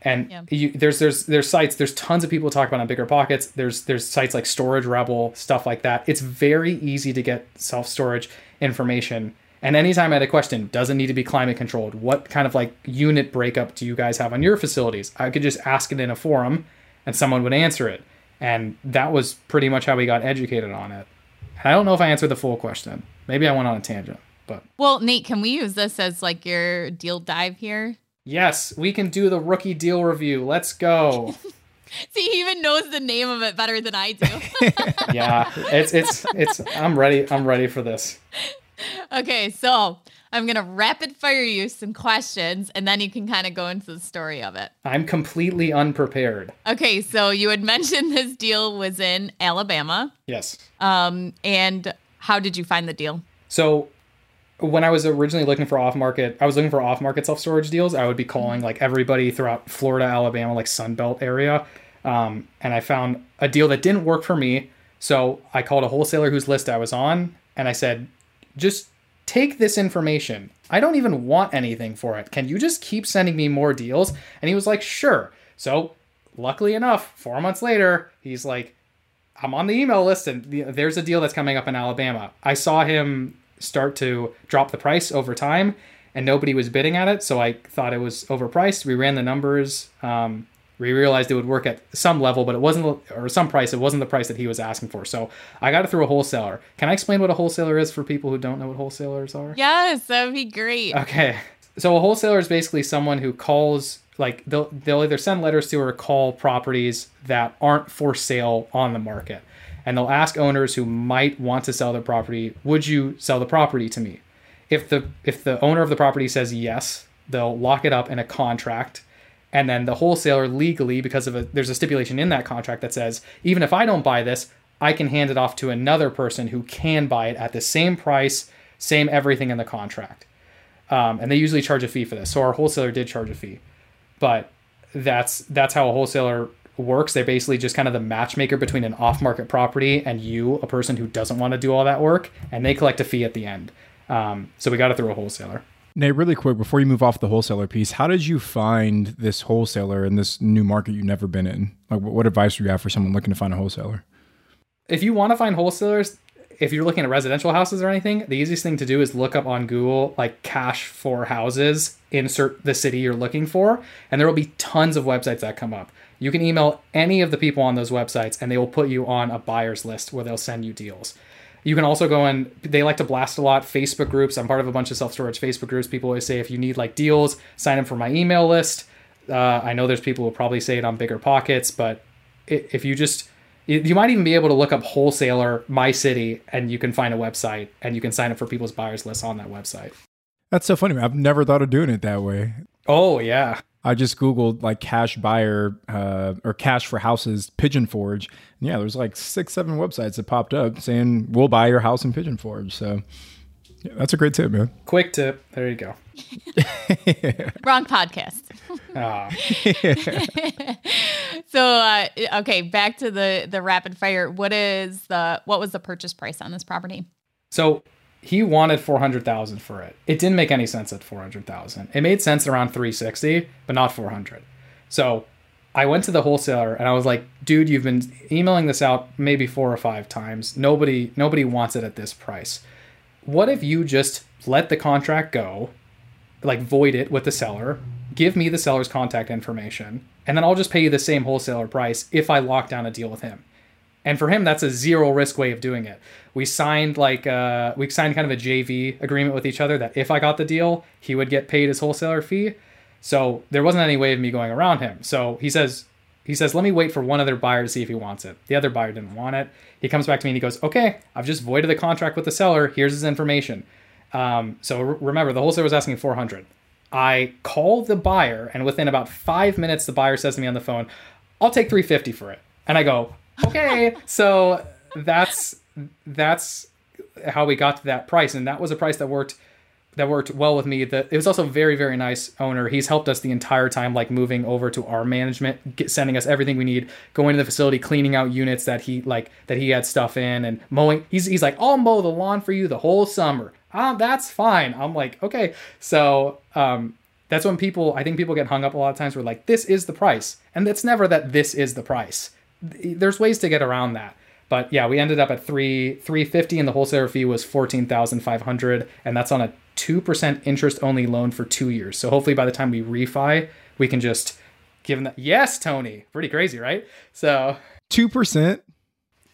And Yeah. you, there's there's there's sites. There's tons of people talk about on Bigger Pockets. There's there's sites like Storage Rebel, stuff like that. It's very easy to get self storage information. And anytime I had a question, doesn't need to be climate controlled. What kind of like unit breakup do you guys have on your facilities? I could just ask it in a forum, and someone would answer it. And that was pretty much how we got educated on it. And I don't know if I answered the full question. Maybe I went on a tangent, but Well, Nate, can we use this as like your deal dive here? yes, we can do the rookie deal review. Let's go. See, he even knows the name of it better than I do. yeah, it's it's it's. I'm ready. I'm ready for this. Okay, so I'm gonna rapid fire you some questions, and then you can kind of go into the story of it. I'm completely unprepared. Okay, so you had mentioned this deal was in Alabama, Yes. um, and how did you find the deal? So when I was originally looking for off market, I was looking for off market self storage deals. I would be calling like everybody throughout Florida, Alabama, like Sun Belt area. Um, and I found a deal that didn't work for me. So I called a wholesaler whose list I was on and I said, just take this information. I don't even want anything for it. Can you just keep sending me more deals? And he was like, sure. So luckily enough, four months later, he's like, I'm on the email list and there's a deal that's coming up in Alabama. I saw him start to drop the price over time and nobody was bidding at it. So I thought it was overpriced. We ran the numbers. Um, we realized it would work at some level, but it wasn't, or some price, it wasn't the price that he was asking for. So I got it through a wholesaler. Can I explain what a wholesaler is for people who don't know what wholesalers are? Yes, that would be great. Okay. So a wholesaler is basically someone who calls like they'll they'll either send letters to or call properties that aren't for sale on the market. And they'll ask owners who might want to sell their property, "Would you sell the property to me?" If the if the owner of the property says yes, they'll lock it up in a contract. And then the wholesaler legally because of a there's a stipulation in that contract that says even if I don't buy this, I can hand it off to another person who can buy it at the same price, same everything in the contract um, and they usually charge a fee for this. So our wholesaler did charge a fee, but that's that's how a wholesaler works. They're basically just kind of the matchmaker between an off-market property and you, a person who doesn't want to do all that work, and they collect a fee at the end. Um, so we got it through a wholesaler. Nate, really quick before you move off the wholesaler piece, how did you find this wholesaler in this new market you've never been in? Like, what what advice do you have for someone looking to find a wholesaler? if you want to find wholesalers, if you're looking at residential houses or anything, the easiest thing to do is look up on Google like cash for houses, insert the city you're looking for, and there will be tons of websites that come up. You can email any of the people on those websites and they will put you on a buyer's list where they'll send you deals. You can also go and they like to blast a lot Facebook groups. I'm part of a bunch of self storage Facebook groups. People always say if you need like deals, sign up for my email list. Uh, I know there's people who probably say it on bigger pockets, but if you just you you might even be able to look up wholesaler my city and you can find a website and you can sign up for people's buyers lists on that website That's so funny. I've never thought of doing it that way. oh yeah I just Googled like cash buyer uh, or cash for houses Pigeon Forge. And yeah, there's like six, seven websites that popped up saying we'll buy your house in Pigeon Forge. So Yeah, that's a great tip, man. Quick tip. There you go. Wrong podcast. Ah, so uh, okay, back to the the rapid fire. What is the what was the purchase price on this property? so he wanted four hundred thousand for it. It didn't make any sense at four hundred thousand. It made sense around three sixty, but not four hundred. So I went to the wholesaler and I was like, "Dude, you've been emailing this out maybe four or five times. Nobody nobody wants it at this price. What if you just let the contract go, like void it with the seller, give me the seller's contact information, and then I'll just pay you the same wholesaler price if I lock down a deal with him." And for him, that's a zero risk way of doing it. We signed like uh, we signed kind of a JV agreement with each other that if I got the deal, he would get paid his wholesaler fee. So there wasn't any way of me going around him. So he says, he says, let me wait for one other buyer to see if he wants it. The other buyer didn't want it. He comes back to me and he goes, okay, I've just voided the contract with the seller. Here's his information. Um, so re- remember, the wholesaler was asking 400. I call the buyer, and within about five minutes, the buyer says to me on the phone, "I'll take 350 for it." And I go, "Okay." so that's that's how we got to that price, and that was a price that worked that worked well with me. That it was also very very nice owner. He's helped us the entire time, like moving over to our management, get, sending us everything we need, going to the facility, cleaning out units that he like that he had stuff in, and mowing. He's he's like, I'll mow the lawn for you the whole summer. Ah, that's fine. I'm like, okay. So um, that's when people I think people get hung up a lot of times. We're like, this is the price, and it's never that this is the price. There's ways to get around that. But yeah, we ended up at three three fifty, and the wholesaler fee was fourteen thousand five hundred, and that's on a two percent interest only loan for two years. So hopefully by the time we refi, we can just give them that. Yes, Tony, pretty crazy, right? So Two percent.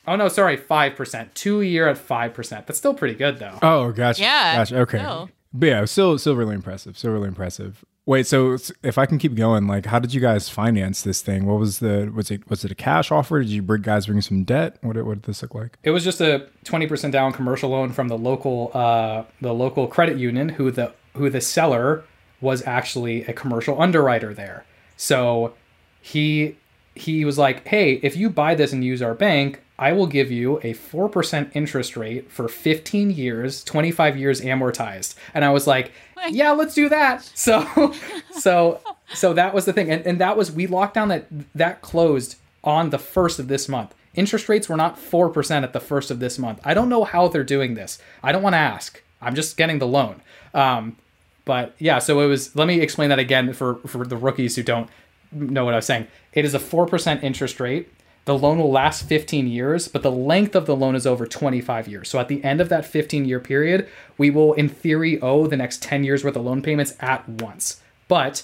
oh no, sorry, five percent, two year at five percent. That's still pretty good though. Oh, gotcha. Yeah, Gotcha. Okay. still. But yeah, still, still really impressive. Still really impressive. Wait, so if I can keep going, like, how did you guys finance this thing? What was the was it was it a cash offer? Did you bring guys bring some debt? What did, what did this look like? It was just a twenty percent down commercial loan from the local uh, the local credit union, who the who the seller was actually a commercial underwriter there. So he he was like, "Hey, if you buy this and use our bank, I will give you a 4% interest rate for 15 years, 25 years amortized." And I was like, "Yeah, let's do that." So so so that was the thing. And and that was we locked down that that closed on the 1st of this month. Interest rates were not 4% at the 1st of this month. I don't know how they're doing this. I don't want to ask. I'm just getting the loan. Um, but yeah, so it was. Let me explain that again for for the rookies who don't know what I was saying. It is a four percent interest rate. The loan will last 15 years, but the length of the loan is over 25 years. So at the end of that 15 year period, we will, in theory, owe the next 10 years worth of loan payments at once. But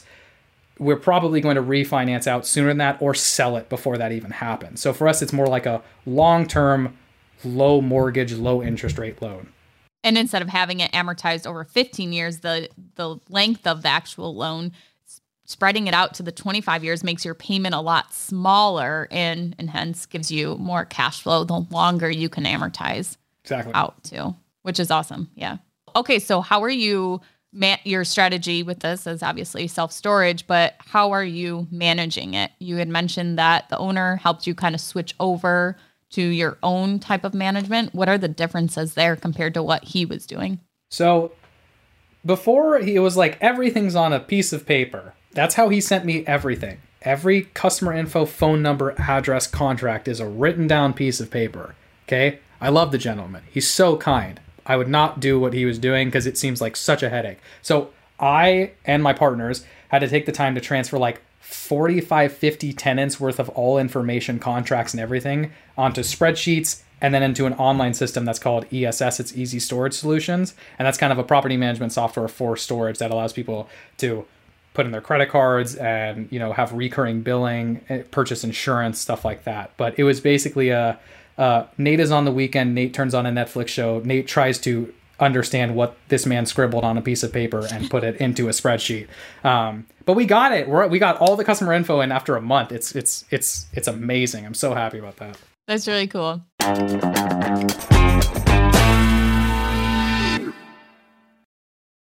we're probably going to refinance out sooner than that or sell it before that even happens. So for us, it's more like a long term, low mortgage, low interest rate loan. And instead of having it amortized over 15 years, the the length of the actual loan spreading it out to the 25 years makes your payment a lot smaller and and hence gives you more cash flow the longer you can amortize Exactly. out to, which is awesome. Yeah. Okay, so how are you man your strategy with this is obviously self-storage, but how are you managing it? You had mentioned that the owner helped you kind of switch over to your own type of management. What are the differences there compared to what he was doing? So before he was like everything's on a piece of paper. That's how he sent me everything. Every customer info, phone number, address, contract is a written down piece of paper. Okay? I love the gentleman. He's so kind. I would not do what he was doing because it seems like such a headache. So I and my partners had to take the time to transfer like 45, 50 tenants worth of all information, contracts, and everything onto spreadsheets and then into an online system that's called ESS. It's Easy Storage Solutions. And that's kind of a property management software for storage that allows people to put in their credit cards and you know have recurring billing eh, purchase insurance stuff like that. But it was basically a uh, nate is on the weekend nate turns on a netflix show nate tries to understand what this man scribbled on a piece of paper and put it into a spreadsheet. Um, but we got it. We're, we got all the customer info in after a month. It's it's it's it's amazing. I'm so happy about that. That's really cool.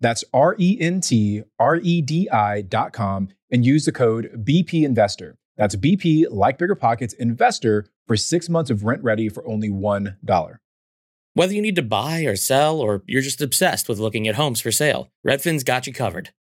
That's R E N T R E D I.com and use the code BP Investor. That's BP, like Bigger Pockets, Investor for six months of RentRedi for only $1. Whether you need to buy or sell, or you're just obsessed with looking at homes for sale, Redfin's got you covered.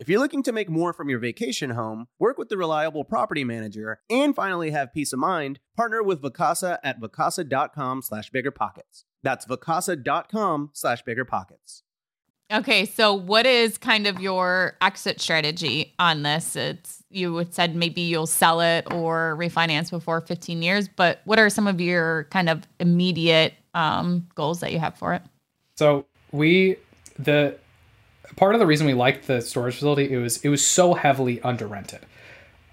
If you're looking to make more from your vacation home, work with the reliable property manager, and finally have peace of mind, partner with Vacasa at vacasa.com slash biggerpockets. That's vacasa.com slash biggerpockets. Okay, so what is kind of your exit strategy on this? It's you had said maybe you'll sell it or refinance before 15 years, but what are some of your kind of immediate um, goals that you have for it? So we the part of the reason we liked the storage facility it was it was so heavily under rented,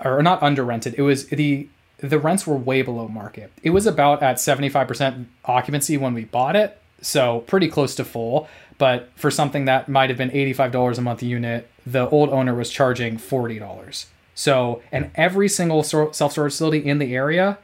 or not under rented. It was the the rents were way below market. It was about at seventy five percent occupancy when we bought it, so pretty close to full. But for something that might have been eighty five dollars a month unit, the old owner was charging forty dollars. So and every single self storage facility in the area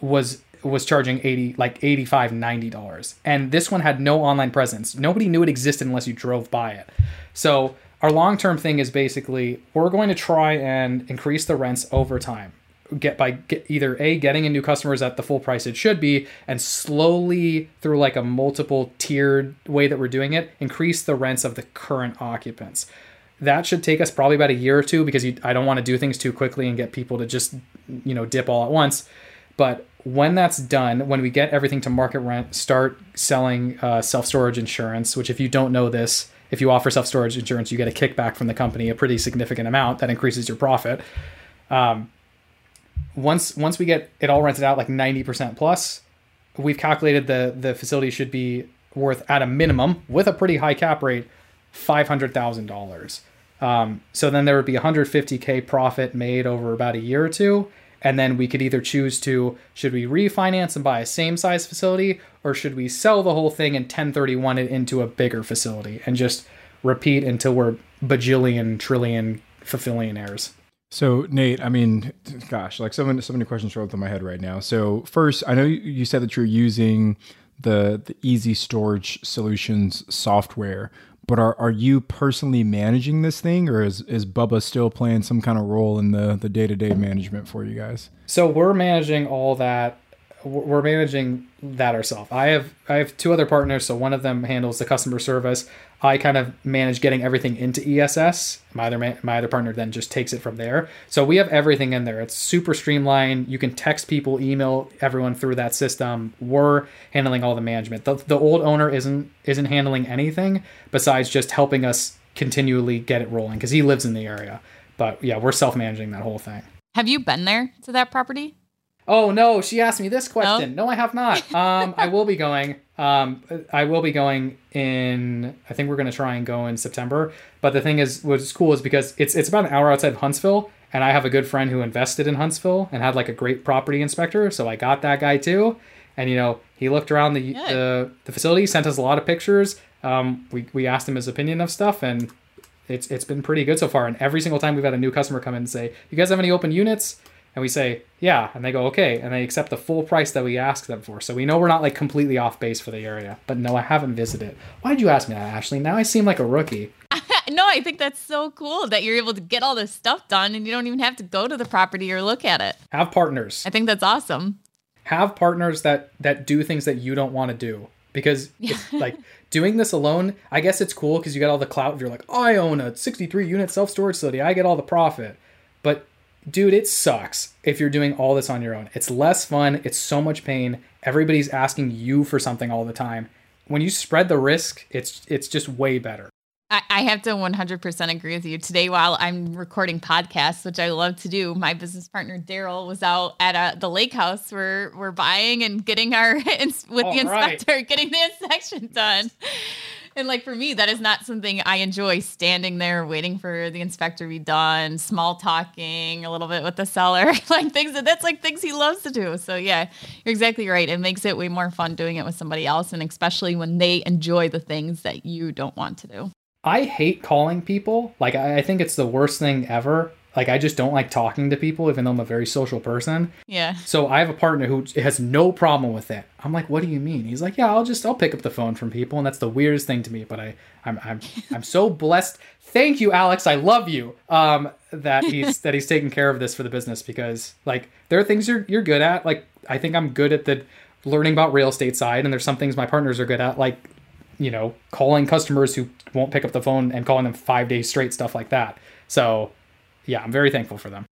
was was charging 80 like 85 90 dollars. And this one had no online presence. Nobody knew it existed unless you drove by it. So our long-term thing is basically we're going to try and increase the rents over time. Get by get either a getting in new customers at the full price it should be and slowly through like a multiple tiered way that we're doing it increase the rents of the current occupants. That should take us probably about a year or two because you, i don't want to do things too quickly and get people to just you know dip all at once. But when that's done, when we get everything to market rent, start selling uh, self storage insurance, which, if you don't know this, if you offer self storage insurance, you get a kickback from the company, a pretty significant amount that increases your profit. Um, once once we get it all rented out like 90% plus, we've calculated the the facility should be worth at a minimum with a pretty high cap rate, five hundred thousand um, dollars. So then there would be 150k profit made over about a year or two, and then we could either choose to should we refinance and buy a same size facility or should we sell the whole thing and 1031 it into a bigger facility and just repeat until we're bajillion trillion fulfillionaires So Nate, I mean, gosh, like so many so many questions roll through my head right now. So first, I know you said that you're using the the Easy Storage Solutions software, but are are you personally managing this thing, or is is Bubba still playing some kind of role in the the day to day management for you guys? so we're managing all that we're managing that ourselves. I have I have two other partners, so one of them handles the customer service. I kind of manage getting everything into ESS. My other man, my other partner then just takes it from there. So we have everything in there. It's super streamlined. You can text people, email everyone through that system. We're handling all the management. The, the old owner isn't isn't handling anything besides just helping us continually get it rolling because he lives in the area. But yeah, we're self managing that whole thing. Have you been there to that property? Oh no, she asked me this question. No, I have not. Um, I will be going. Um, I will be going in. I think we're going to try and go in September. But the thing is, what's cool is because it's it's about an hour outside of Huntsville, and I have a good friend who invested in Huntsville and had like a great property inspector. So I got that guy too, and you know he looked around the the, the facility, sent us a lot of pictures. Um, we we asked him his opinion of stuff, and it's it's been pretty good so far. And every single time we've had a new customer come in and say, "You guys have any open units?" And we say yeah. And they go okay. And they accept the full price that we ask them for. So we know we're not like completely off base for the area. But no i haven't visited. Why did you ask me that ashley? Now i seem like a rookie. No i think that's so cool that you're able to get all this stuff done and you don't even have to go to the property or look at it. Have partners. I think that's awesome. Have partners that that do things that you don't want to do. Because it's like doing this alone i guess it's cool because you get all the clout. If you're like i own a 63 unit self-storage facility. I get all the profit. But dude, it sucks if you're doing all this on your own. It's less fun. It's so much pain. Everybody's asking you for something all the time. When you spread the risk, it's it's just way better. I, have to 100% agree with you. Today, while I'm recording podcasts, which I love to do, my business partner Daryl was out at a, uh, the lake house. We're we're buying and getting our with all the inspector, right. getting the inspection done and like for me, that is not something I enjoy standing there waiting for the inspector to be done, small talking a little bit with the seller, like things that that's like things he loves to do. So yeah, you're exactly right. It makes it way more fun doing it with somebody else, and especially when they enjoy the things that you don't want to do. I hate calling people. Like I think it's the worst thing ever. Like I just don't like talking to people, even though I'm a very social person. Yeah. So I have a partner who has no problem with it. I'm like, what do you mean? He's like, yeah, I'll just I'll pick up the phone from people, and that's the weirdest thing to me. But I I'm I'm I'm so blessed. Thank you, Alex. I love you. Um, that he's that he's taking care of this for the business because like there are things you're you're good at. Like I think I'm good at the learning about real estate side, and there's some things my partners are good at, like you know calling customers who won't pick up the phone and calling them five days straight, stuff like that. So yeah, I'm very thankful for them.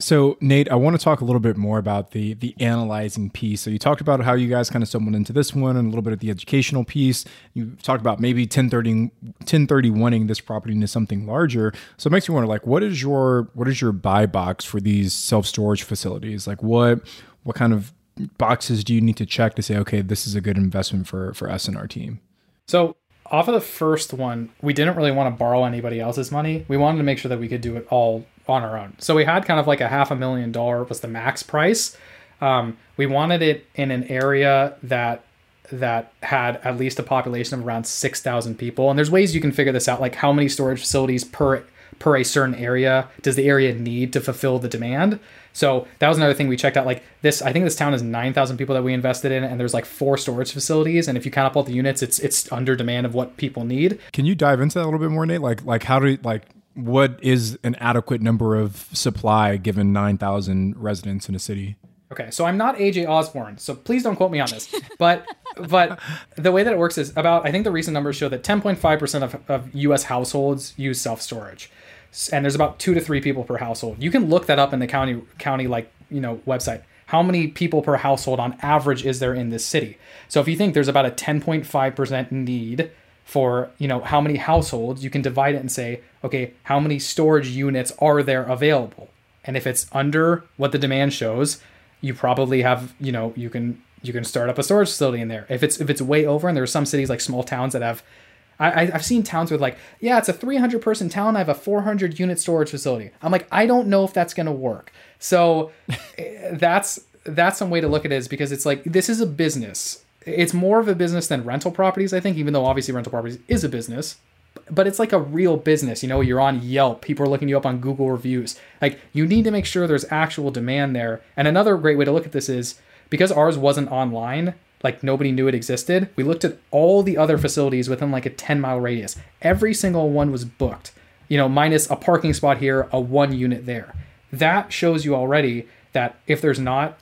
So Nate, I want to talk a little bit more about the the analyzing piece. So you talked about how you guys kind of stumbled into this one and a little bit of the educational piece. You talked about maybe 1030 1031ing this property into something larger. So it makes me wonder like what is your what is your buy box for these self-storage facilities? Like what what kind of boxes do you need to check to say okay, this is a good investment for for us and our team? So off of the first one, we didn't really want to borrow anybody else's money. We wanted to make sure that we could do it all on our own. So we had kind of like a half a million dollar was the max price. Um, we wanted it in an area that that had at least a population of around 6,000 people. And there's ways you can figure this out, like how many storage facilities per per a certain area does the area need to fulfill the demand. So that was another thing we checked out. Like this, I think this town is nine thousand people that we invested in, and there's like four storage facilities. And if you count up all the units, it's it's under demand of what people need. Can you dive into that a little bit more, Nate? Like like how do like what is an adequate number of supply given nine thousand residents in a city? Okay, so I'm not AJ Osborne, so please don't quote me on this. But but the way that it works is about I think the recent numbers show that 10.5% of, of US households use self-storage and there's about two to three people per household. You can look that up in the county county like you know website. How many people per household on average is there in this city? So if you think there's about a 10.5% need for you know how many households, you can divide it and say, okay, how many storage units are there available? And if it's under what the demand shows, you probably have you know you can you can start up a storage facility in there. If it's if it's way over, and there are some cities like small towns that have I, have seen towns with like, yeah, it's a 300 person town. I have a 400 unit storage facility. I'm like, I don't know if that's going to work. So eh, that's that's some way to look at it is because it's like this is a business. It's more of a business than rental properties, I think, even though obviously rental properties is a business. But it's like a real business. You know, you're on Yelp, people are looking you up on Google reviews. Like, you need to make sure there's actual demand there. And another great way to look at this is because ours wasn't online, like nobody knew it existed. We looked at all the other facilities within like a 10 mile radius. Every single one was booked, you know, minus a parking spot here, a one unit there. That shows you already that if there's not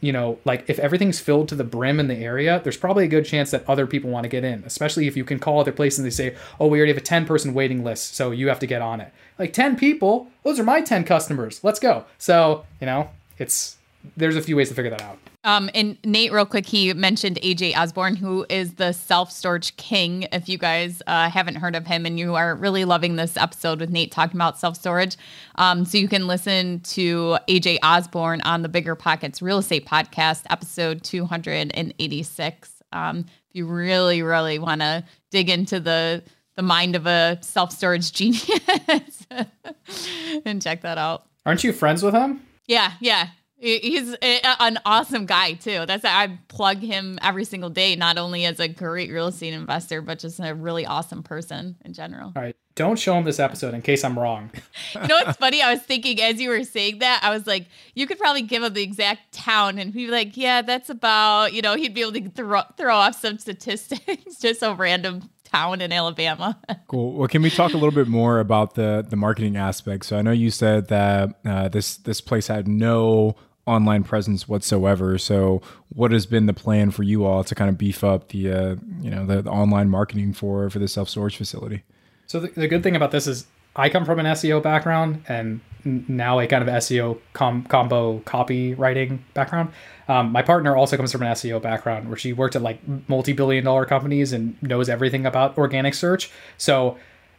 you know, like if everything's filled to the brim in the area, there's probably a good chance that other people want to get in, especially if you can call other places and they say, oh, we already have a 10 person waiting list, so you have to get on it. Like 10 people, those are my 10 customers. Let's go. So, you know, it's, there's a few ways to figure that out. Um, and Nate, real quick, he mentioned AJ Osborne, who is the self storage king. If you guys uh, haven't heard of him and you are really loving this episode with Nate talking about self storage, um, so you can listen to AJ Osborne on the Bigger Pockets Real Estate Podcast, episode 286. Um, if you really, really want to dig into the the mind of a self storage genius, and check that out. Aren't you friends with him? Yeah, yeah. He's an awesome guy too. That's I plug him every single day, not only as a great real estate investor, but just a really awesome person in general. All right, don't show him this episode in case I'm wrong. you know what's funny? I was thinking as you were saying that, I was like, you could probably give him the exact town, and he'd be like, yeah, that's about. You know, he'd be able to throw throw off some statistics, just a random town in Alabama. cool. Well, can we talk a little bit more about the the marketing aspect? So I know you said that uh, this this place had no online presence whatsoever. So, what has been the plan for you all to kind of beef up the uh, you know the, the, online marketing for for the self storage facility? So the, the, good thing about this is I come from an SEO background and now a kind of SEO com- combo copywriting background. Um, my partner also comes from an SEO background where she worked at like multi-billion dollar companies and knows everything about organic search. So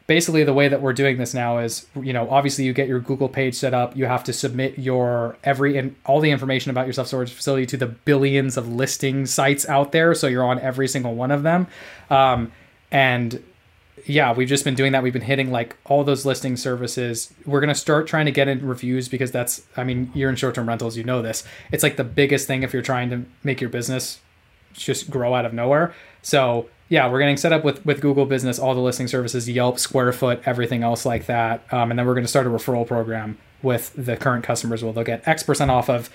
basically the way that we're doing this now is you know obviously you get your google page set up you have to submit your every and all the information about your self storage facility to the billions of listing sites out there so you're on every single one of them. Um, and yeah we've just been doing that. We've been hitting like all those listing services. We're going to start trying to get in reviews because that's i mean you're in short-term rentals you know this. It's like the biggest thing if you're trying to make your business just grow out of nowhere. So yeah, we're getting set up with with Google Business, all the listing services, Yelp, SpareFoot, everything else like that, um, and then we're going to start a referral program with the current customers. Where they'll get X percent off of,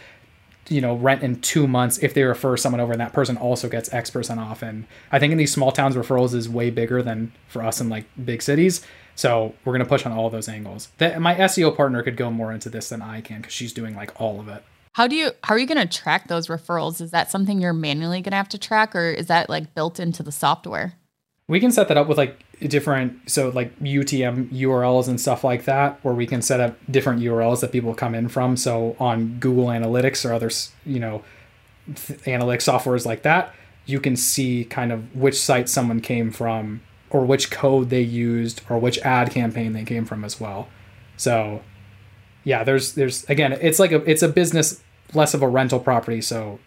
you know, rent in two months if they refer someone over, and that person also gets X percent off. And I think in these small towns, referrals is way bigger than for us in like big cities. So we're going to push on all those angles. The, my SEO partner could go more into this than I can because she's doing like all of it. How do you how are you going to track those referrals? Is that something you're manually going to have to track or is that like built into the software? We can set that up with like different so like UTM URLs and stuff like that where we can set up different URLs that people come in from. So on Google Analytics or other, you know, analytics softwares like that, you can see kind of which site someone came from or which code they used or which ad campaign they came from as well. So yeah, there's there's again, it's like a it's a business less of a rental property. So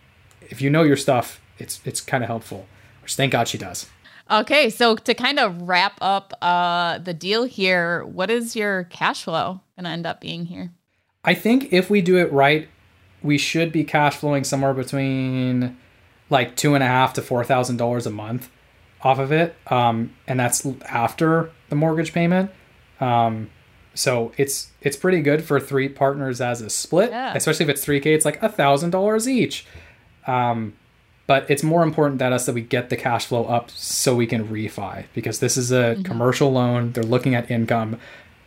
if you know your stuff, it's it's kind of helpful. Which thank God she does. Okay, so to kind of wrap up uh, the deal here, what is your cash flow going to end up being here? I think if we do it right, we should be cash flowing somewhere between like two and a half to four thousand dollars a month off of it, um, and that's after the mortgage payment. Um, so it's it's pretty good for three partners as a split, yeah. especially if it's three K. It's like a thousand dollars each. Um, but it's more important that us that we get the cash flow up so we can refi because this is a mm-hmm. commercial loan. They're looking at income.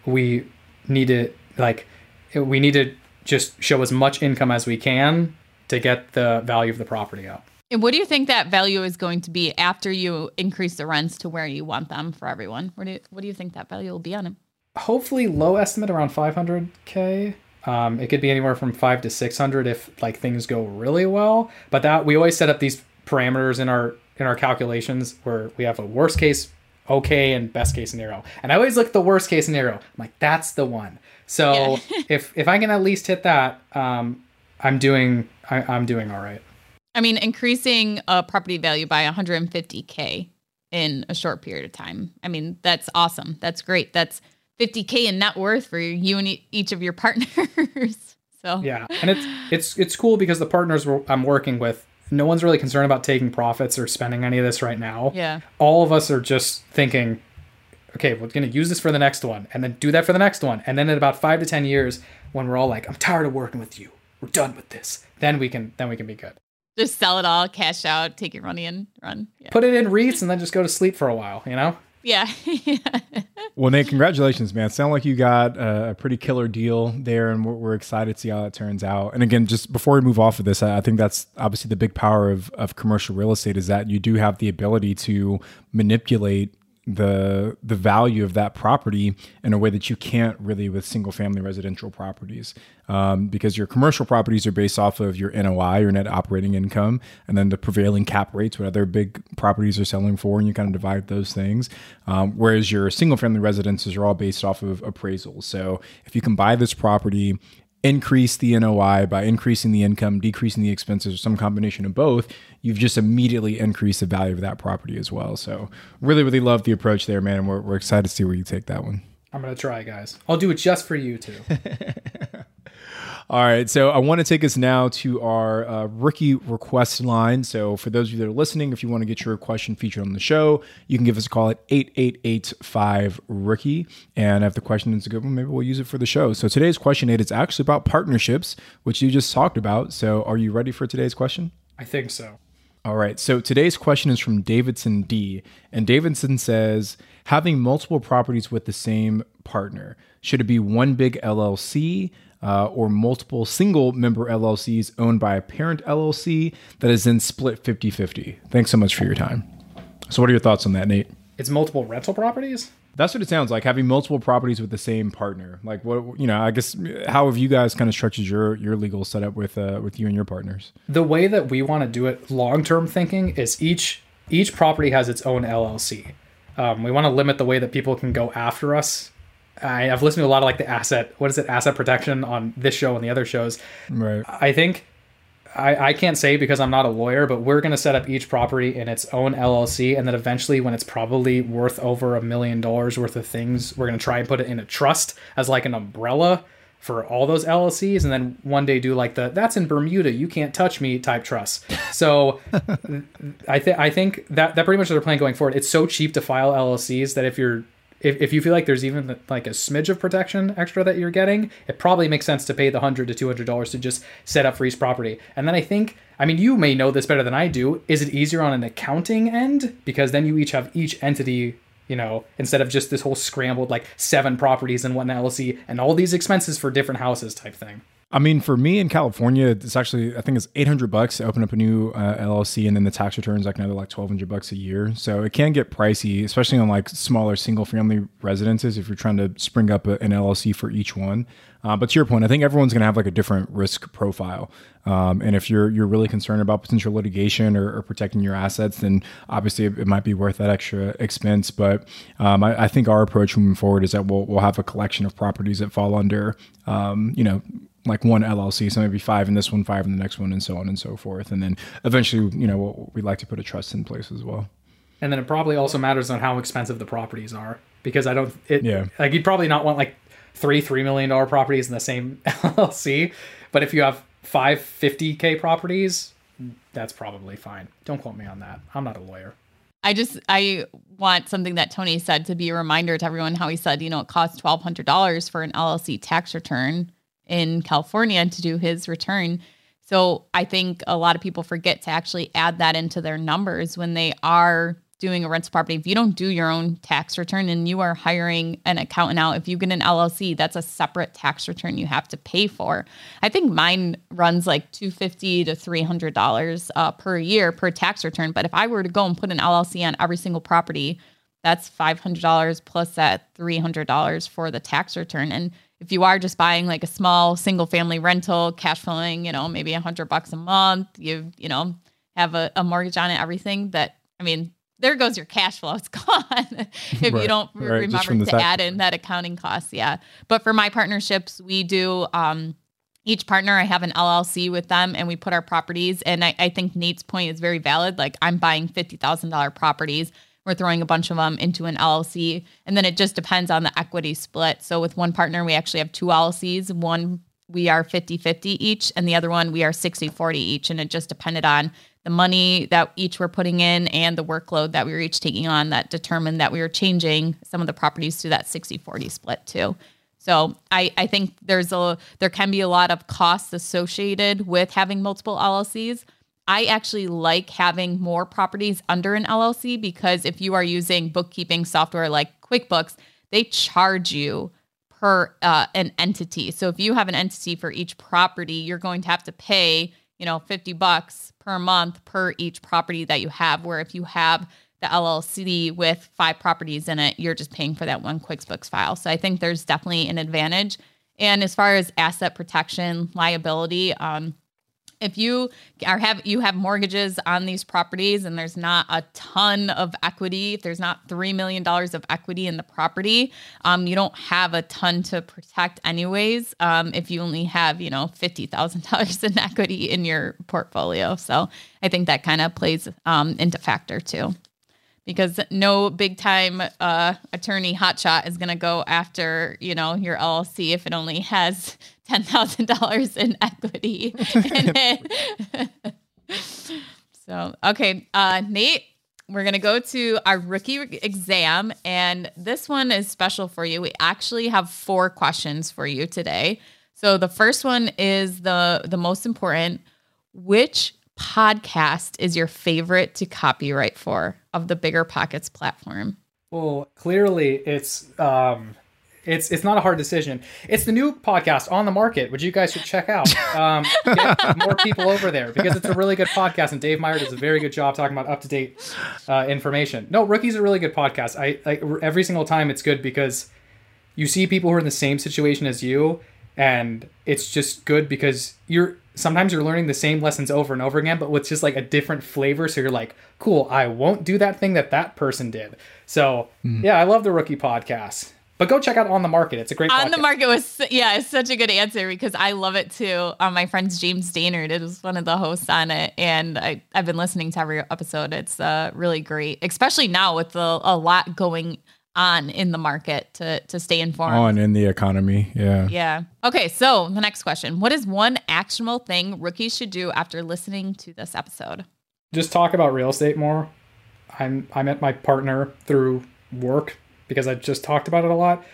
We need to like we need to just show as much income as we can to get the value of the property up. And what do you think that value is going to be after you increase the rents to where you want them for everyone? What do you, what do you think that value will be on them? Hopefully low estimate around 500k. Um, it could be anywhere from five to 600 if like things go really well. But that we always set up these parameters in our in our calculations where we have a worst case, okay, and best case scenario. And I always look at the worst case scenario. I'm like, that's the one. So yeah. if if I can at least hit that, um, I'm doing I, I'm doing all right. I mean, increasing a property value by 150k in a short period of time. I mean, that's awesome. That's great. That's 50k in net worth for you and each of your partners. so yeah, and it's it's it's cool because the partners I'm working with, no one's really concerned about taking profits or spending any of this right now. Yeah, all of us are just thinking, okay, we're gonna use this for the next one, and then do that for the next one, and then in about five to ten years, when we're all like, I'm tired of working with you, we're done with this, then we can then we can be good. Just sell it all, cash out, take your money and run. Yeah. Put it in REITs and then just go to sleep for a while, you know? Yeah. Well, Nate, congratulations, man. Sound like you got a, a pretty killer deal there, and we're, we're excited to see how it turns out. And again, just before we move off of this, I, I think that's obviously the big power of, of commercial real estate is that you do have the ability to manipulate the the value of that property in a way that you can't really with single family residential properties um, because your commercial properties are based off of your NOI your net operating income and then the prevailing cap rates what other big properties are selling for and you kind of divide those things um, whereas your single family residences are all based off of appraisals. So if you can buy this property increase the NOI by increasing the income, decreasing the expenses, or some combination of both, you've just immediately increased the value of that property as well. So, really, really love the approach there, man. And we're, we're excited to see where you take that one. I'm gonna try, guys. I'll do it just for you two. All right, so I want to take us now to our uh, rookie request line. So, for those of you that are listening, if you want to get your question featured on the show, you can give us a call at 8885 Rookie. And if the question is a good one, maybe we'll use it for the show. So, today's question, eight is actually about partnerships, which you just talked about. So, are you ready for today's question? I think so. All right. So today's question is from Davidson D. And Davidson says, having multiple properties with the same partner, should it be one big LLC uh, or multiple single member LLCs owned by a parent LLC that is then split 50 50? Thanks so much for your time. So, what are your thoughts on that, Nate? It's multiple rental properties. That's what it sounds like having multiple properties with the same partner. Like what you know, I guess how have you guys kind of structured your your legal setup with uh, with you and your partners? The way that we want to do it, long term thinking, is each each property has its own LLC. Um, we want to limit the way that people can go after us. I, have listened to a lot of like the asset, what is it, asset protection on this show and the other shows. Right. I think I, I can't say because I'm not a lawyer, but we're going to set up each property in its own LLC. And then eventually, when it's probably worth over a million dollars worth of things, we're going to try and put it in a trust as like an umbrella for all those LLCs. And then one day do like the that's in Bermuda, you can't touch me type trust. So I, think I think that, that pretty much is their plan going forward. It's so cheap to file LLCs that if you're if, if you feel like there's even like a smidge of protection extra that you're getting, it probably makes sense to pay the hundred to two hundred dollars to just set up freeze property. And then I think, I mean, you may know this better than I do. Is it easier on an accounting end because then you each have each entity, you know, instead of just this whole scrambled like seven properties and one LLC and all these expenses for different houses type thing. I mean, for me in California, it's actually I think it's eight hundred bucks to open up a new uh, LLC, and then the tax returns like another like twelve hundred bucks a year. So it can get pricey, especially on like smaller single family residences if you're trying to spring up a, an LLC for each one. Uh, but to your point, I think everyone's going to have like a different risk profile. Um, and if you're you're really concerned about potential litigation or, or protecting your assets, then obviously it, it, might be worth that extra expense. But um, I, I, think our approach moving forward is that we'll we'll have a collection of properties that fall under, um, you know like one LLC, so maybe five in this one, five in the next one, and so on and so forth. And then eventually, you know, we'd like to put a trust in place as well. And then it probably also matters on how expensive the properties are because I don't. It, yeah. Like you'd probably not want like three three million dollar properties in the same LLC, but if you have five 50k properties, that's probably fine. Don't quote me on that. I'm not a lawyer. I just I want something that Tony said to be a reminder to everyone how he said, you know, it costs twelve hundred dollars for an LLC tax return in California to do his return. So I think a lot of people forget to actually add that into their numbers when they are doing a rental property. If you don't do your own tax return and you are hiring an accountant out, if you get an LLC, that's a separate tax return you have to pay for. I think mine runs like two fifty to three hundred dollars uh, per year per tax return. But if I were to go and put an LLC on every single property, that's five hundred dollars plus that three hundred dollars for the tax return. And if you are just buying like a small single family rental, cash flowing, you know, maybe a hundred bucks a month, you, you know, have a, a, mortgage on it, everything that, I mean, there goes your cash flow. It's gone if right, you don't right, remember to add in that accounting cost. Yeah. But for my partnerships, we do, um, each partner, I have an LLC with them and we put our properties. And I, I think Nate's point is very valid. Like I'm buying $50,000 properties we're throwing a bunch of them into an LLC. And then it just depends on the equity split. So with one partner, we actually have two LLCs. One, we are 50 50 each, and the other one, we are 60 40 each. And it just depended on the money that each were putting in and the workload that we were each taking on that determined that we were changing some of the properties to that 60 40 split too. So I, I think there's a there can be a lot of costs associated with having multiple LLCs. I actually like having more properties under an LLC because if you are using bookkeeping software like QuickBooks, they charge you per uh, an entity. So if you have an entity for each property, you're going to have to pay, you know, 50 bucks per month per each property that you have. Where if you have the LLC with five properties in it, you're just paying for that one QuickBooks file. So I think there's definitely an advantage. And as far as asset protection, liability, um, if you are have you have mortgages on these properties and there's not a ton of equity if there's not $3 million of equity in the property um, you don't have a ton to protect anyways um, if you only have you know $50000 in equity in your portfolio. So i think that kind of plays um, into factor too. Because no big time uh, attorney hotshot is going to go after you know your LLC if it only has ten thousand dollars in equity in it. so okay, uh, Nate, we're going to go to our rookie exam, and this one is special for you. We actually have four questions for you today. So the first one is the the most important. Which podcast is your favorite to copyright for of the Bigger Pockets platform? Well, clearly it's um it's it's not a hard decision. It's the new podcast on the market, which you guys should check out. Um, get more people over there because it's a really good podcast, and Dave Meyer does a very good job talking about up to date uh, information. No, Rookie's a really good podcast. I like every single time it's good because you see people who are in the same situation as you, and it's just good because you're sometimes you're learning the same lessons over and over again, but with just like a different flavor. So you're like, cool, I won't do that thing that that person did. So mm. yeah, I love the rookie podcast. But go check out On the Market. It's a great On podcast. the Market was, yeah, it's such a good answer because I love it too. Um, my friend's James Dainard is one of the hosts on it. And I, I've been listening to every episode. It's uh, really great, especially now with the, a lot going on in the market to to stay informed. On in the economy, yeah. Yeah. Okay, so the next question. What is one actionable thing rookies should do after listening to this episode? Just talk about real estate more. I'm I met my partner through work because I just talked about it a lot.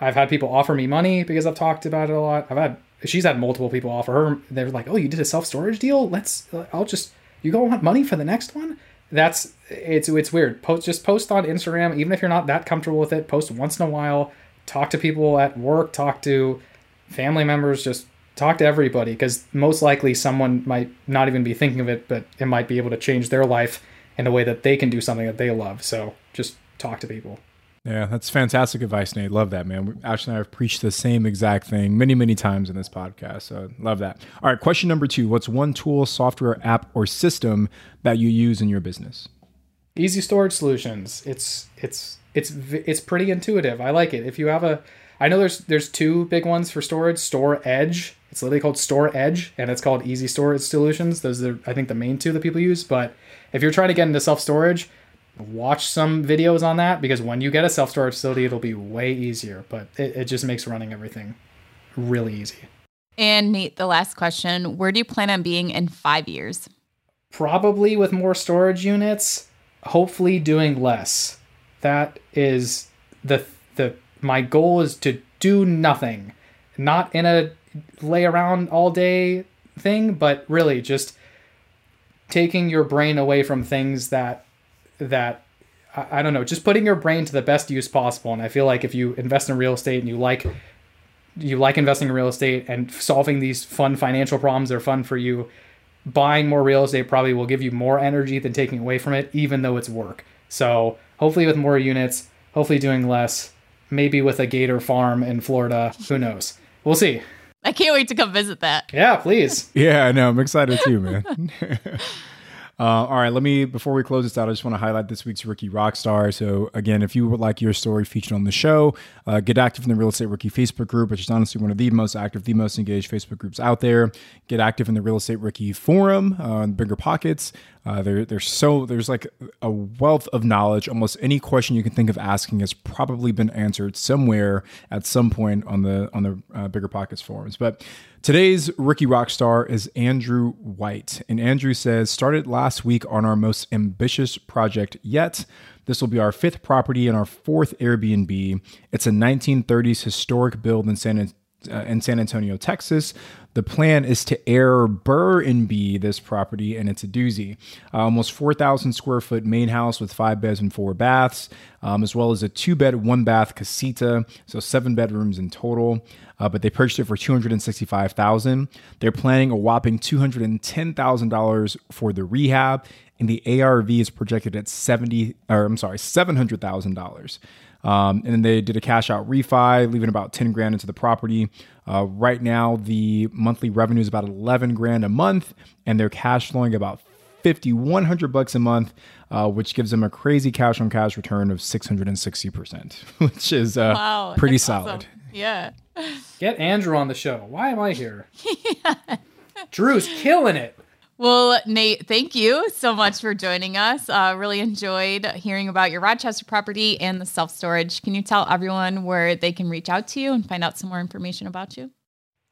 I've had people offer me money because I've talked about it a lot. I've had she's had multiple people offer her. They're like, "Oh, you did a self storage deal? Let's. Uh, I'll just. You go want money for the next one? that's it's it's weird. Post just post on Instagram, even if you're not that comfortable with it. Post once in a while. Talk to people at work. Talk to family members. Just talk to everybody because most likely someone might not even be thinking of it, but it might be able to change their life in a way that they can do something that they love. So just talk to people. Yeah, that's fantastic advice, Nate. Love that, man. Ashley and I have preached the same exact thing many, many times in this podcast. So love that. All right, question number two What's one tool, software, app, or system that you use in your business? Easy storage solutions. It's it's it's it's pretty intuitive. I like it. If you have a I know there's there's two big ones for storage, Store Edge. It's literally called Store Edge and it's called Easy Storage Solutions. Those are I think the main two that people use, but if you're trying to get into self-storage, watch some videos on that because when you get a self storage facility, it'll be way easier. But it, it just makes running everything really easy. And Nate, the last question Where do you plan on being in five years? Probably with more storage units, hopefully doing less. That is the the my goal is to do nothing. Not in a lay around all day thing, but really just taking your brain away from things that that I, I don't know, just putting your brain to the best use possible. And I feel like if you invest in real estate and you like you like investing in real estate and solving these fun financial problems are fun for you, buying more real estate probably will give you more energy than taking away from it, even though it's work. So hopefully with more units, hopefully doing less, maybe with a gator farm in Florida. Who knows? We'll see. I can't wait to come visit that. Yeah, please. yeah, I know. I'm excited too, man. Uh, all right, let me before we close this out, I just want to highlight this week's rookie rock star. So again, if you would like your story featured on the show, uh, get active in the Real Estate Rookie Facebook group, which is honestly one of the most active, the most engaged Facebook groups out there. Get active in the Real Estate Rookie forum uh, on Bigger Pockets. Uh, there, there's so there's like a wealth of knowledge. Almost any question you can think of asking has probably been answered somewhere at some point on the on the uh, Bigger Pockets forums. But today's rookie rock star is Andrew White, and Andrew says started last week on our most ambitious project yet. This will be our fifth property and our fourth Airbnb. It's a 1930s historic build in San uh, in San Antonio, Texas. The plan is to air Burr and B this property, and it's a doozy. Uh, almost 4,000 square foot main house with five beds and four baths, um, as well as a two bed, one bath casita, so seven bedrooms in total. Uh, but they purchased it for 265000 They're planning a whopping $210,000 for the rehab, and the ARV is projected at 70 or I'm sorry, $700,000. Um, and then they did a cash out refi, leaving about 10 grand into the property. Uh, right now, the monthly revenue is about 11 grand a month, and they're cash flowing about 5100 bucks a month, uh, which gives them a crazy cash on cash return of 660%, which is uh, Wow, pretty solid. awesome. Yeah. Get Andrew on the show. Why am I here? Drew's killing it. Well, Nate, thank you so much for joining us. Uh, really enjoyed hearing about your Rochester property and the self storage. Can you tell everyone where they can reach out to you and find out some more information about you?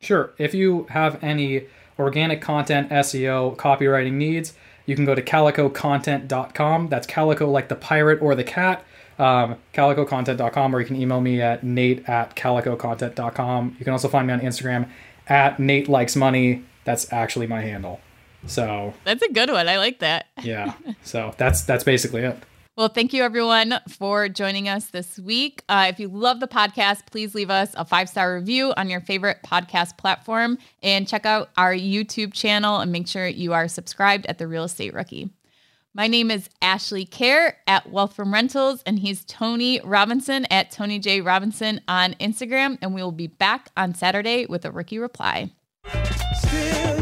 Sure. If you have any organic content, SEO, copywriting needs, you can go to calicocontent.com. That's calico like the pirate or the cat. Um, calicocontent.com, or you can email me at nate at calicocontent.com. You can also find me on Instagram at Nate Likes Money. That's actually my handle. So That's a good one. I like that. yeah. so that's that's basically it. Well, thank you everyone for joining us this week. Uh, if you love the podcast, please leave us a five star review on your favorite podcast platform and check out our YouTube channel and make sure you are subscribed at The Real Estate Rookie. My name is Ashley Kerr at Wealth from Rentals, and he's Tony Robinson at Tony J. Robinson on Instagram. And we will be back on Saturday with a rookie reply. Still